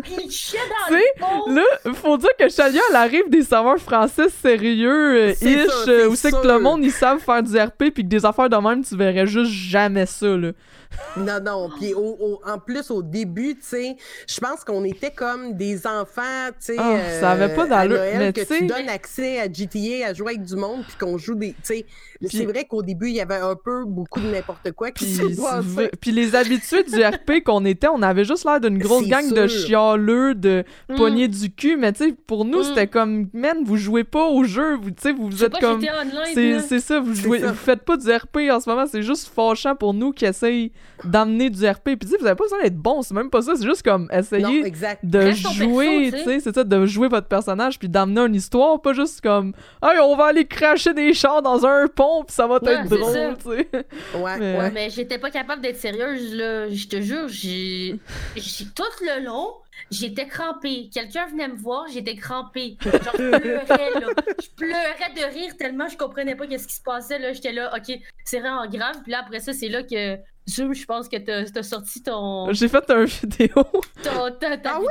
Puis il chiait dans Tu sais, le pont. Là, faut dire que Chalia, elle arrive des serveurs français sérieux, euh, ish, ça, euh, c'est où c'est que le monde, ils savent faire du RP, puis que des affaires de même, tu verrais juste jamais ça, là. Non, non. Puis au- au- en plus, au début, tu sais, je pense qu'on était comme des enfants, tu sais. Ah, ça avait pas d'allure, que tu sais- tu donnes accès à GTA, à jouer avec du monde, puis qu'on joue des. Tu sais, Puis- c'est vrai qu'au début, il y avait un peu beaucoup de n'importe quoi qui Puis, les habitués du RP qu'on était, on avait juste l'air d'une grosse gang de chialeux, de Mm. poignées du cul, mais tu sais, pour nous, Mm. c'était comme, man, vous jouez pas au jeu, vous, tu sais, vous, vous êtes pas comme... C'est ça, vous, jouez, ça. vous faites pas du RP en ce moment, c'est juste fâchant pour nous qui essayent d'amener du RP. Puis tu sais, vous avez pas besoin d'être bon, c'est même pas ça, c'est juste comme Non, essayer exact. de Reste jouer, tu sais, c'est ça, de jouer votre personnage puis d'amener une histoire, pas juste comme hey, on va aller cracher des chars dans un pont puis ça va Ouais, être drôle, tu sais. Ouais, Mais- ouais. Mais j'étais pas capable d'être sérieuse, là. Je te jure, j'ai. j'ai- Tout le long, j'étais crampée. Quelqu'un venait me voir, j'étais crampée. Genre, je pleurais, là. Je pleurais de rire tellement je comprenais pas qu'est-ce qui se passait, là. J'étais là, ok, c'est vraiment grave. Puis là, après ça, c'est là que. Zoom, je pense que t'as as sorti ton. J'ai fait un vidéo. ton ta, ta Ah vidéo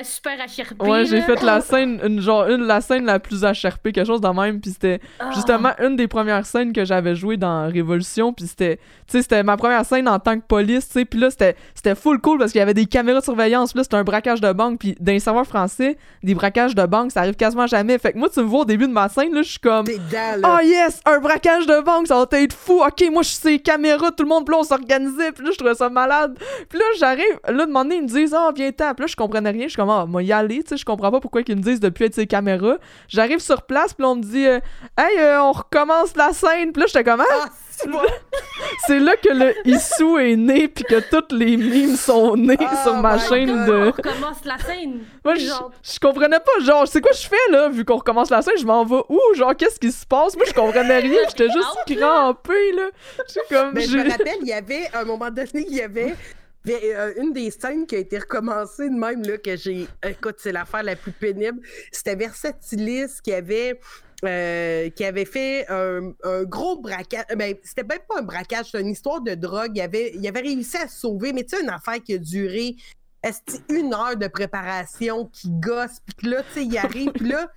euh, super HRP. Ouais, j'ai fait la scène une genre une la scène la plus HRP, quelque chose de même puis c'était Ah. justement une des premières scènes que j'avais joué dans Révolution puis c'était tu sais c'était ma première scène en tant que police tu sais puis là c'était c'était full cool parce qu'il y avait des caméras de surveillance puis là c'était un braquage de banque puis les serveurs français des braquages de banque ça arrive quasiment jamais fait que moi tu me vois au début de ma scène là je suis comme T'es dedans, là. Oh yes, un braquage de banque, ça va être fou. Ok, moi je suis ces caméras, tout le monde, puis s'organisait, puis là je trouvais ça malade. Puis là j'arrive, là de moment donné, ils me disent Ah, viens t'en. Puis là je comprenais rien, je suis comme Ah, moi y aller, tu sais, je comprends pas pourquoi ils me disent de plus être ces caméras. J'arrive sur place, puis là on me dit euh, Hey, euh, on recommence la scène. Puis là j'étais comme Ah, Ah, c'est là que le Issou est né, puis que toutes les mimes sont nées Oh sur ma chaîne God. de. On recommence la scène. Moi, je, comprenais pas, genre, c'est quoi je fais là, vu qu'on recommence la scène, je m'en vais où, genre, qu'est-ce qui se passe? Moi, je comprenais rien, j'étais juste crampée, là. Comme, Mais Ben, je me rappelle, il y avait, à un moment donné, il y avait a, euh, une des scènes qui a été recommencée de même, là, que j'ai. Écoute, c'est l'affaire la plus pénible. C'était Versatilis qui avait. Euh, qui avait fait un, un gros braquage. Ben, c'était même pas un braquage, c'était une histoire de drogue. Il avait, il avait réussi à se sauver, mais tu sais, une affaire qui a duré une heure de préparation, qui gosse, puis que là, tu sais, il arrive, puis là,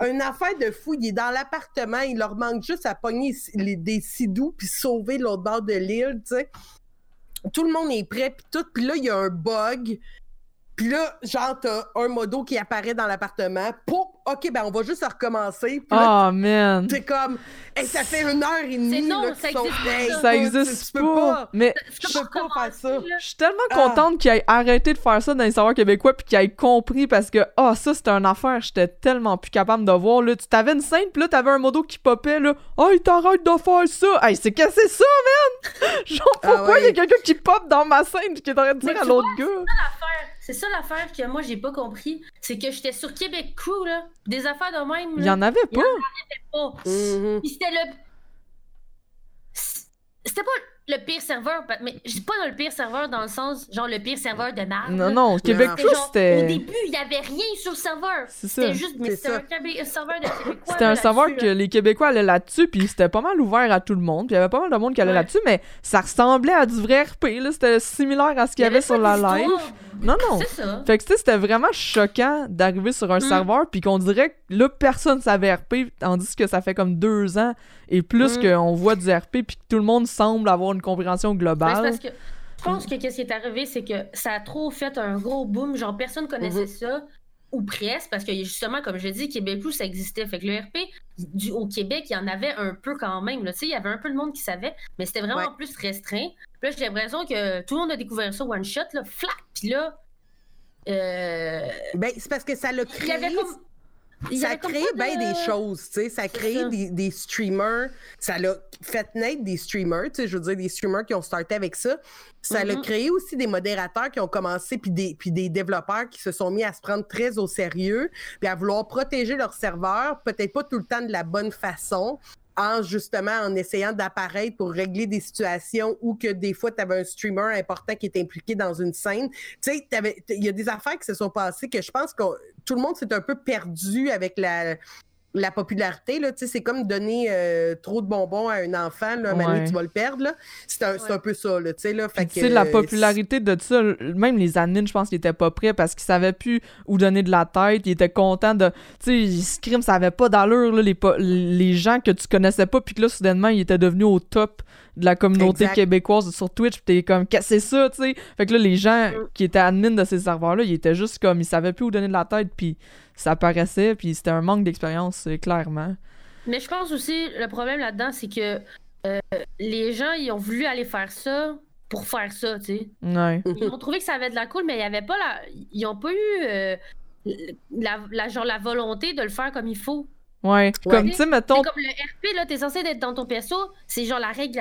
une affaire de fou, il est dans l'appartement, il leur manque juste à pogner les- des sidous puis sauver l'autre bord de l'île, tu sais. Tout le monde est prêt, puis tout, puis là, il y a un bug. Puis là, genre, t'as un modo qui apparaît dans l'appartement. Pouf! OK, ben on va juste recommencer. Puis là, Oh, man. c'est comme, hey, ça fait une heure et demie. Non, là, ça sont- existe pas, Hey, ça. Existe tu peux pas. Mais tu je peux pas faire ça. je suis tellement Ah. contente qu'il ait arrêté de faire ça dans les serveurs québécois puis qu'il ait compris parce que, ah, ça, c'était une affaire, j'étais tellement plus capable de voir, là. Tu t'avais une scène, pis là, t'avais un modo qui popait, là. Oh, il t'arrête de faire ça. Hey, c'est c'est ça, man? Genre, Ah pourquoi il y a quelqu'un qui pop dans ma scène pis qui est en train de dire à l'autre gars? C'est ça l'affaire que moi j'ai pas compris. C'est que j'étais sur Québec Crew, là. Des affaires de même. Il y en avait Il y pas. pas. Mhm. Puis c'était le. C'était pas le pire serveur, mais je dis pas dans le pire serveur dans le sens, genre le pire serveur de marde. Non, non, Québec Non. Crew, Genre, Au c'était. début, il y avait rien sur le serveur. C'est ça. C'était juste, mais C'est c'était ça. un, un serveur de Québécois. C'était un serveur que là. les Québécois allaient là-dessus, puis c'était pas mal ouvert à tout le monde. Puis il y avait pas mal de monde qui allait Ouais. là-dessus, mais ça ressemblait à du vrai RP. là. C'était similaire à ce qu'il y avait sur la pas live. Non, non. C'est ça. Fait que tu sais, c'était vraiment choquant d'arriver sur un Mm. serveur, puis qu'on dirait que là, personne savait RP, tandis que ça fait comme deux ans et plus Mm. qu'on voit du RP, puis que tout le monde semble avoir une compréhension Ben, globale. parce que je pense que qu'est-ce qui est arrivé, c'est que ça a trop fait un gros boom. Genre, personne connaissait ça, ou presque, parce que justement, comme je dis, Québec ça existait. Fait que le RP, du, au Québec, il y en avait un peu quand même. là. Il y avait un peu de monde qui savait, mais c'était vraiment Ouais. plus restreint. Puis là, j'ai l'impression que tout le monde a découvert ça one shot, là, flac, puis là. Euh, Ben, c'est parce que ça l'a créé. comme. Ça pas bien de- des choses, tu sais. Ça a créé ça. des, des streamers. Ça l'a fait naître des streamers, tu sais. Je veux dire, des streamers qui ont starté avec ça. Ça l'a Mhm. créé aussi des modérateurs qui ont commencé, puis des, puis des développeurs qui se sont mis à se prendre très au sérieux, puis à vouloir protéger leur serveur, peut-être pas tout le temps de la bonne façon. En justement en essayant d'apparaître pour régler des situations où que des fois tu avais un streamer important qui est impliqué dans une scène. Tu sais, il y a des affaires qui se sont passées que je pense que tout le monde s'est un peu perdu avec la la popularité, là, c'est comme donner euh, trop de bonbons à un enfant, là, ouais. tu vas le perdre. C'est un, un, peu ça. Là, là, fait que, la popularité de ça, même les admins, je pense qu'ils étaient pas prêts parce qu'ils savaient plus où donner de la tête. Ils étaient contents de. Tu sais, ça avait pas d'allure. Les, les gens que tu connaissais pas, puis que là, soudainement, ils étaient devenus au top de la communauté québécoise sur Twitch, pis t'es comme, c'est ça, tu sais? Fait que là, les gens mm. qui étaient admins de ces serveurs-là, ils étaient juste comme, ils savaient plus où donner de la tête, puis ça paraissait, puis c'était un manque d'expérience, euh, clairement. Mais je pense aussi, le problème là-dedans, c'est que euh, les gens, ils ont voulu aller faire ça pour faire ça, tu sais. Ouais. Ils ont trouvé que ça avait de la cool, mais il y avait pas la... Ils ont pas eu euh, la, genre, la volonté de le faire comme il faut. Ouais, comme tu sais, mettons. C'est comme le RP, là, t'es censé être dans ton perso, c'est genre la règle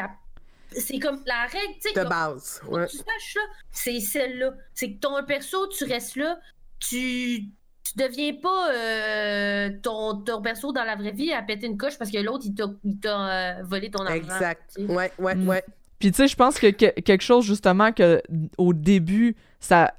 C'est comme la règle, tu sais. De base, ouais. Tu saches, là, c'est celle-là. C'est que ton perso, tu restes là, tu tu deviens pas euh, ton, ton, perso dans la vraie vie à péter une coche parce que l'autre, il t'a euh, volé ton argent. Exact. Ouais, ouais, mm. ouais. Puis tu sais, je pense que, quelque chose justement que au début, ça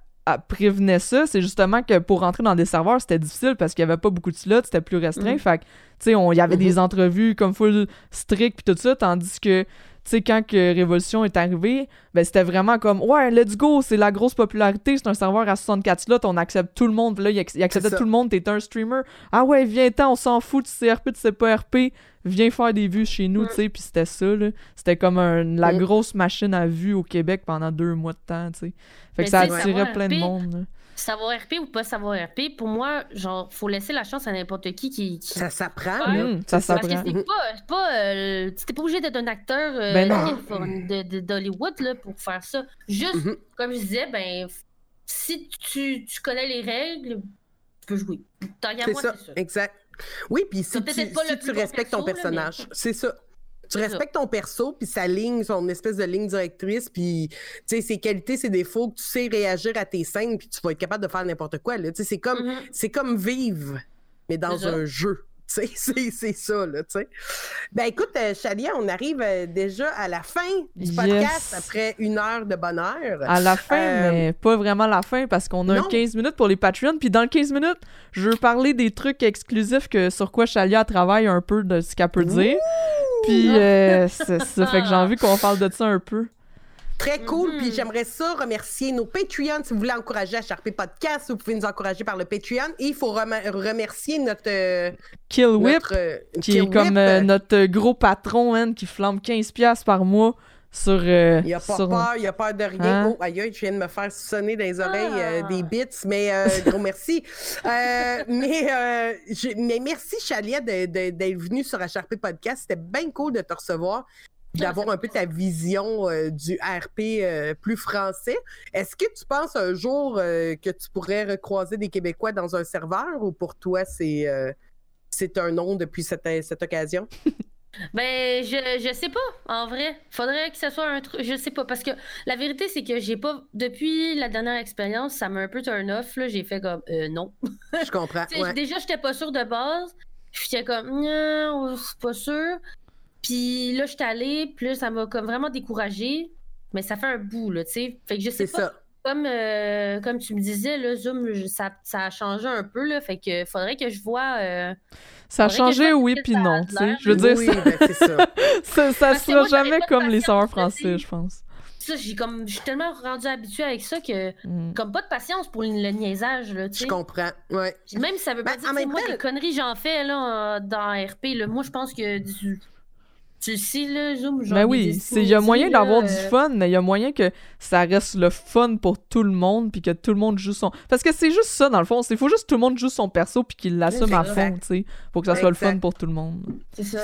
prévenait ça, c'est justement que pour rentrer dans des serveurs, c'était difficile parce qu'il y avait pas beaucoup de slots, c'était plus restreint. Mm. Fait que, tu sais, il y avait des mm-hmm. entrevues comme full strict puis tout ça, tandis que sais, quand que Révolution est arrivé, ben c'était vraiment comme ouais, let's go, c'est la grosse popularité, c'est un serveur à 64 slots, on accepte tout le monde. là, il, acceptait tout le monde, t'es un streamer. Ah ouais, viens-t'en, on s'en fout, tu sais RP, tu sais pas RP, viens faire des vues chez nous, tu sais. Puis c'était ça, là. C'était comme la grosse machine à vues au Québec pendant deux mois de temps, tu sais. Fait que ça attirait plein de monde savoir RP ou pas savoir RP, pour moi, genre, faut laisser la chance à n'importe qui, qui, Ça s'apprend. Mmh, ça s'apprend. Parce que c'est pas. pas euh, t'es pas obligé d'être un acteur euh, ben d'Hollywood là, pour faire ça. Juste, mmh. comme je disais, ben, si tu, tu connais les règles, tu peux jouer. C'est ça, exact. Oui, puis si, tu, si tu respectes ton personnage, c'est ça. Tu respectes ton perso, puis sa ligne, son espèce de ligne directrice, puis ses qualités, ses défauts, que tu sais réagir à tes scènes, puis tu vas être capable de faire n'importe quoi. C'est comme, mm-hmm. c'est comme vivre, mais dans un jeu. C'est ça, là, tu sais. Ben écoute, euh, Chalia, on arrive euh, déjà à la fin du podcast après une heure de bonheur. À la fin, euh, mais pas vraiment la fin parce qu'on a 15 minutes pour les Patreons. Puis dans le 15 minutes, je veux parler des trucs exclusifs que, sur quoi Chalia travaille un peu de ce qu'elle peut dire. Puis ça fait que j'ai envie qu'on parle de ça un peu. Très cool. Puis mm-hmm. j'aimerais ça remercier nos Patreons. Si vous voulez encourager à Sharpé Podcast, vous pouvez nous encourager par le Patreon. Et il faut remercier notre. Euh, Kill Whip, euh, qui est comme euh, notre gros patron, hein, qui flambe 15$ par mois sur. il a pas peur, il a peur de rien. Hein? Oh, aïe, je viens de me faire sonner dans les oreilles des ah. bits, mais gros merci. mais, mais merci, Chalia, d'être venu sur HRP Podcast. C'était bien cool de te recevoir d'avoir un peu ta vision euh, du RP euh, plus français. Est-ce que tu penses un jour euh, que tu pourrais recroiser des Québécois dans un serveur ou pour toi c'est c'est un nom depuis cette, cette occasion? ben, je, je sais pas, en vrai. Faudrait que ce soit un truc. Je sais pas, parce que la vérité, c'est que j'ai pas. Depuis la dernière expérience, ça m'a un peu turn off. J'ai fait comme non. je comprends. ouais. Déjà, j'étais pas sûre de base. J'étais comme, non, c'est pas sûr. Puis là, je suis allée, puis là, ça m'a comme vraiment découragée. Mais ça fait un bout, là, tu sais. Fait que je sais pas. Ça. Comme, euh, comme tu me disais, là, Zoom, ça, ça, a changé un peu, là. Fait que faudrait que je vois. Euh, ça a changé, oui, puis non, tu sais. Je veux dire, oui, ben, ça. ça, ça sera jamais comme les serveurs français, je pense. Ça, j'ai comme, je suis tellement rendu habitué avec ça que, mm. comme pas de patience pour le, niaisage, là, tu sais. Je comprends, ouais. Même si ça veut pas ben, dire, moi, des conneries j'en fais, là, dans RP, là, moi, je pense que tu sais, là, Zoom, genre. Ben oui, il y a moyen d'avoir du euh, fun, mais il y a moyen que ça reste le fun pour tout le monde, puis que tout le monde joue son. Parce que c'est juste ça, dans le fond. Il faut juste que tout le monde joue son perso, puis qu'il l'assume à fond, tu sais, pour que ça soit le fun pour tout le monde. C'est ça.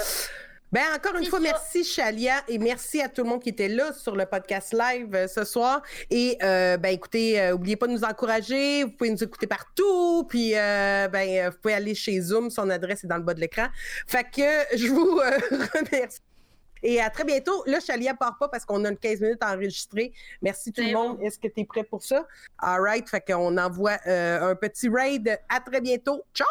Ben, encore une fois, merci Chalia et merci à tout le monde qui était là sur le podcast live euh, ce soir. Et euh, ben écoutez, euh, oubliez pas de nous encourager, vous pouvez nous écouter partout, puis ben vous pouvez aller chez Zoom, son adresse est dans le bas de l'écran. Fait que je vous remercie. Et à très bientôt. Là, Chalia part pas parce qu'on a 15 minutes à enregistrer. Merci tout le monde. Est-ce que tu es prêt pour ça? All right. Fait qu'on envoie un petit raid. À très bientôt. Ciao!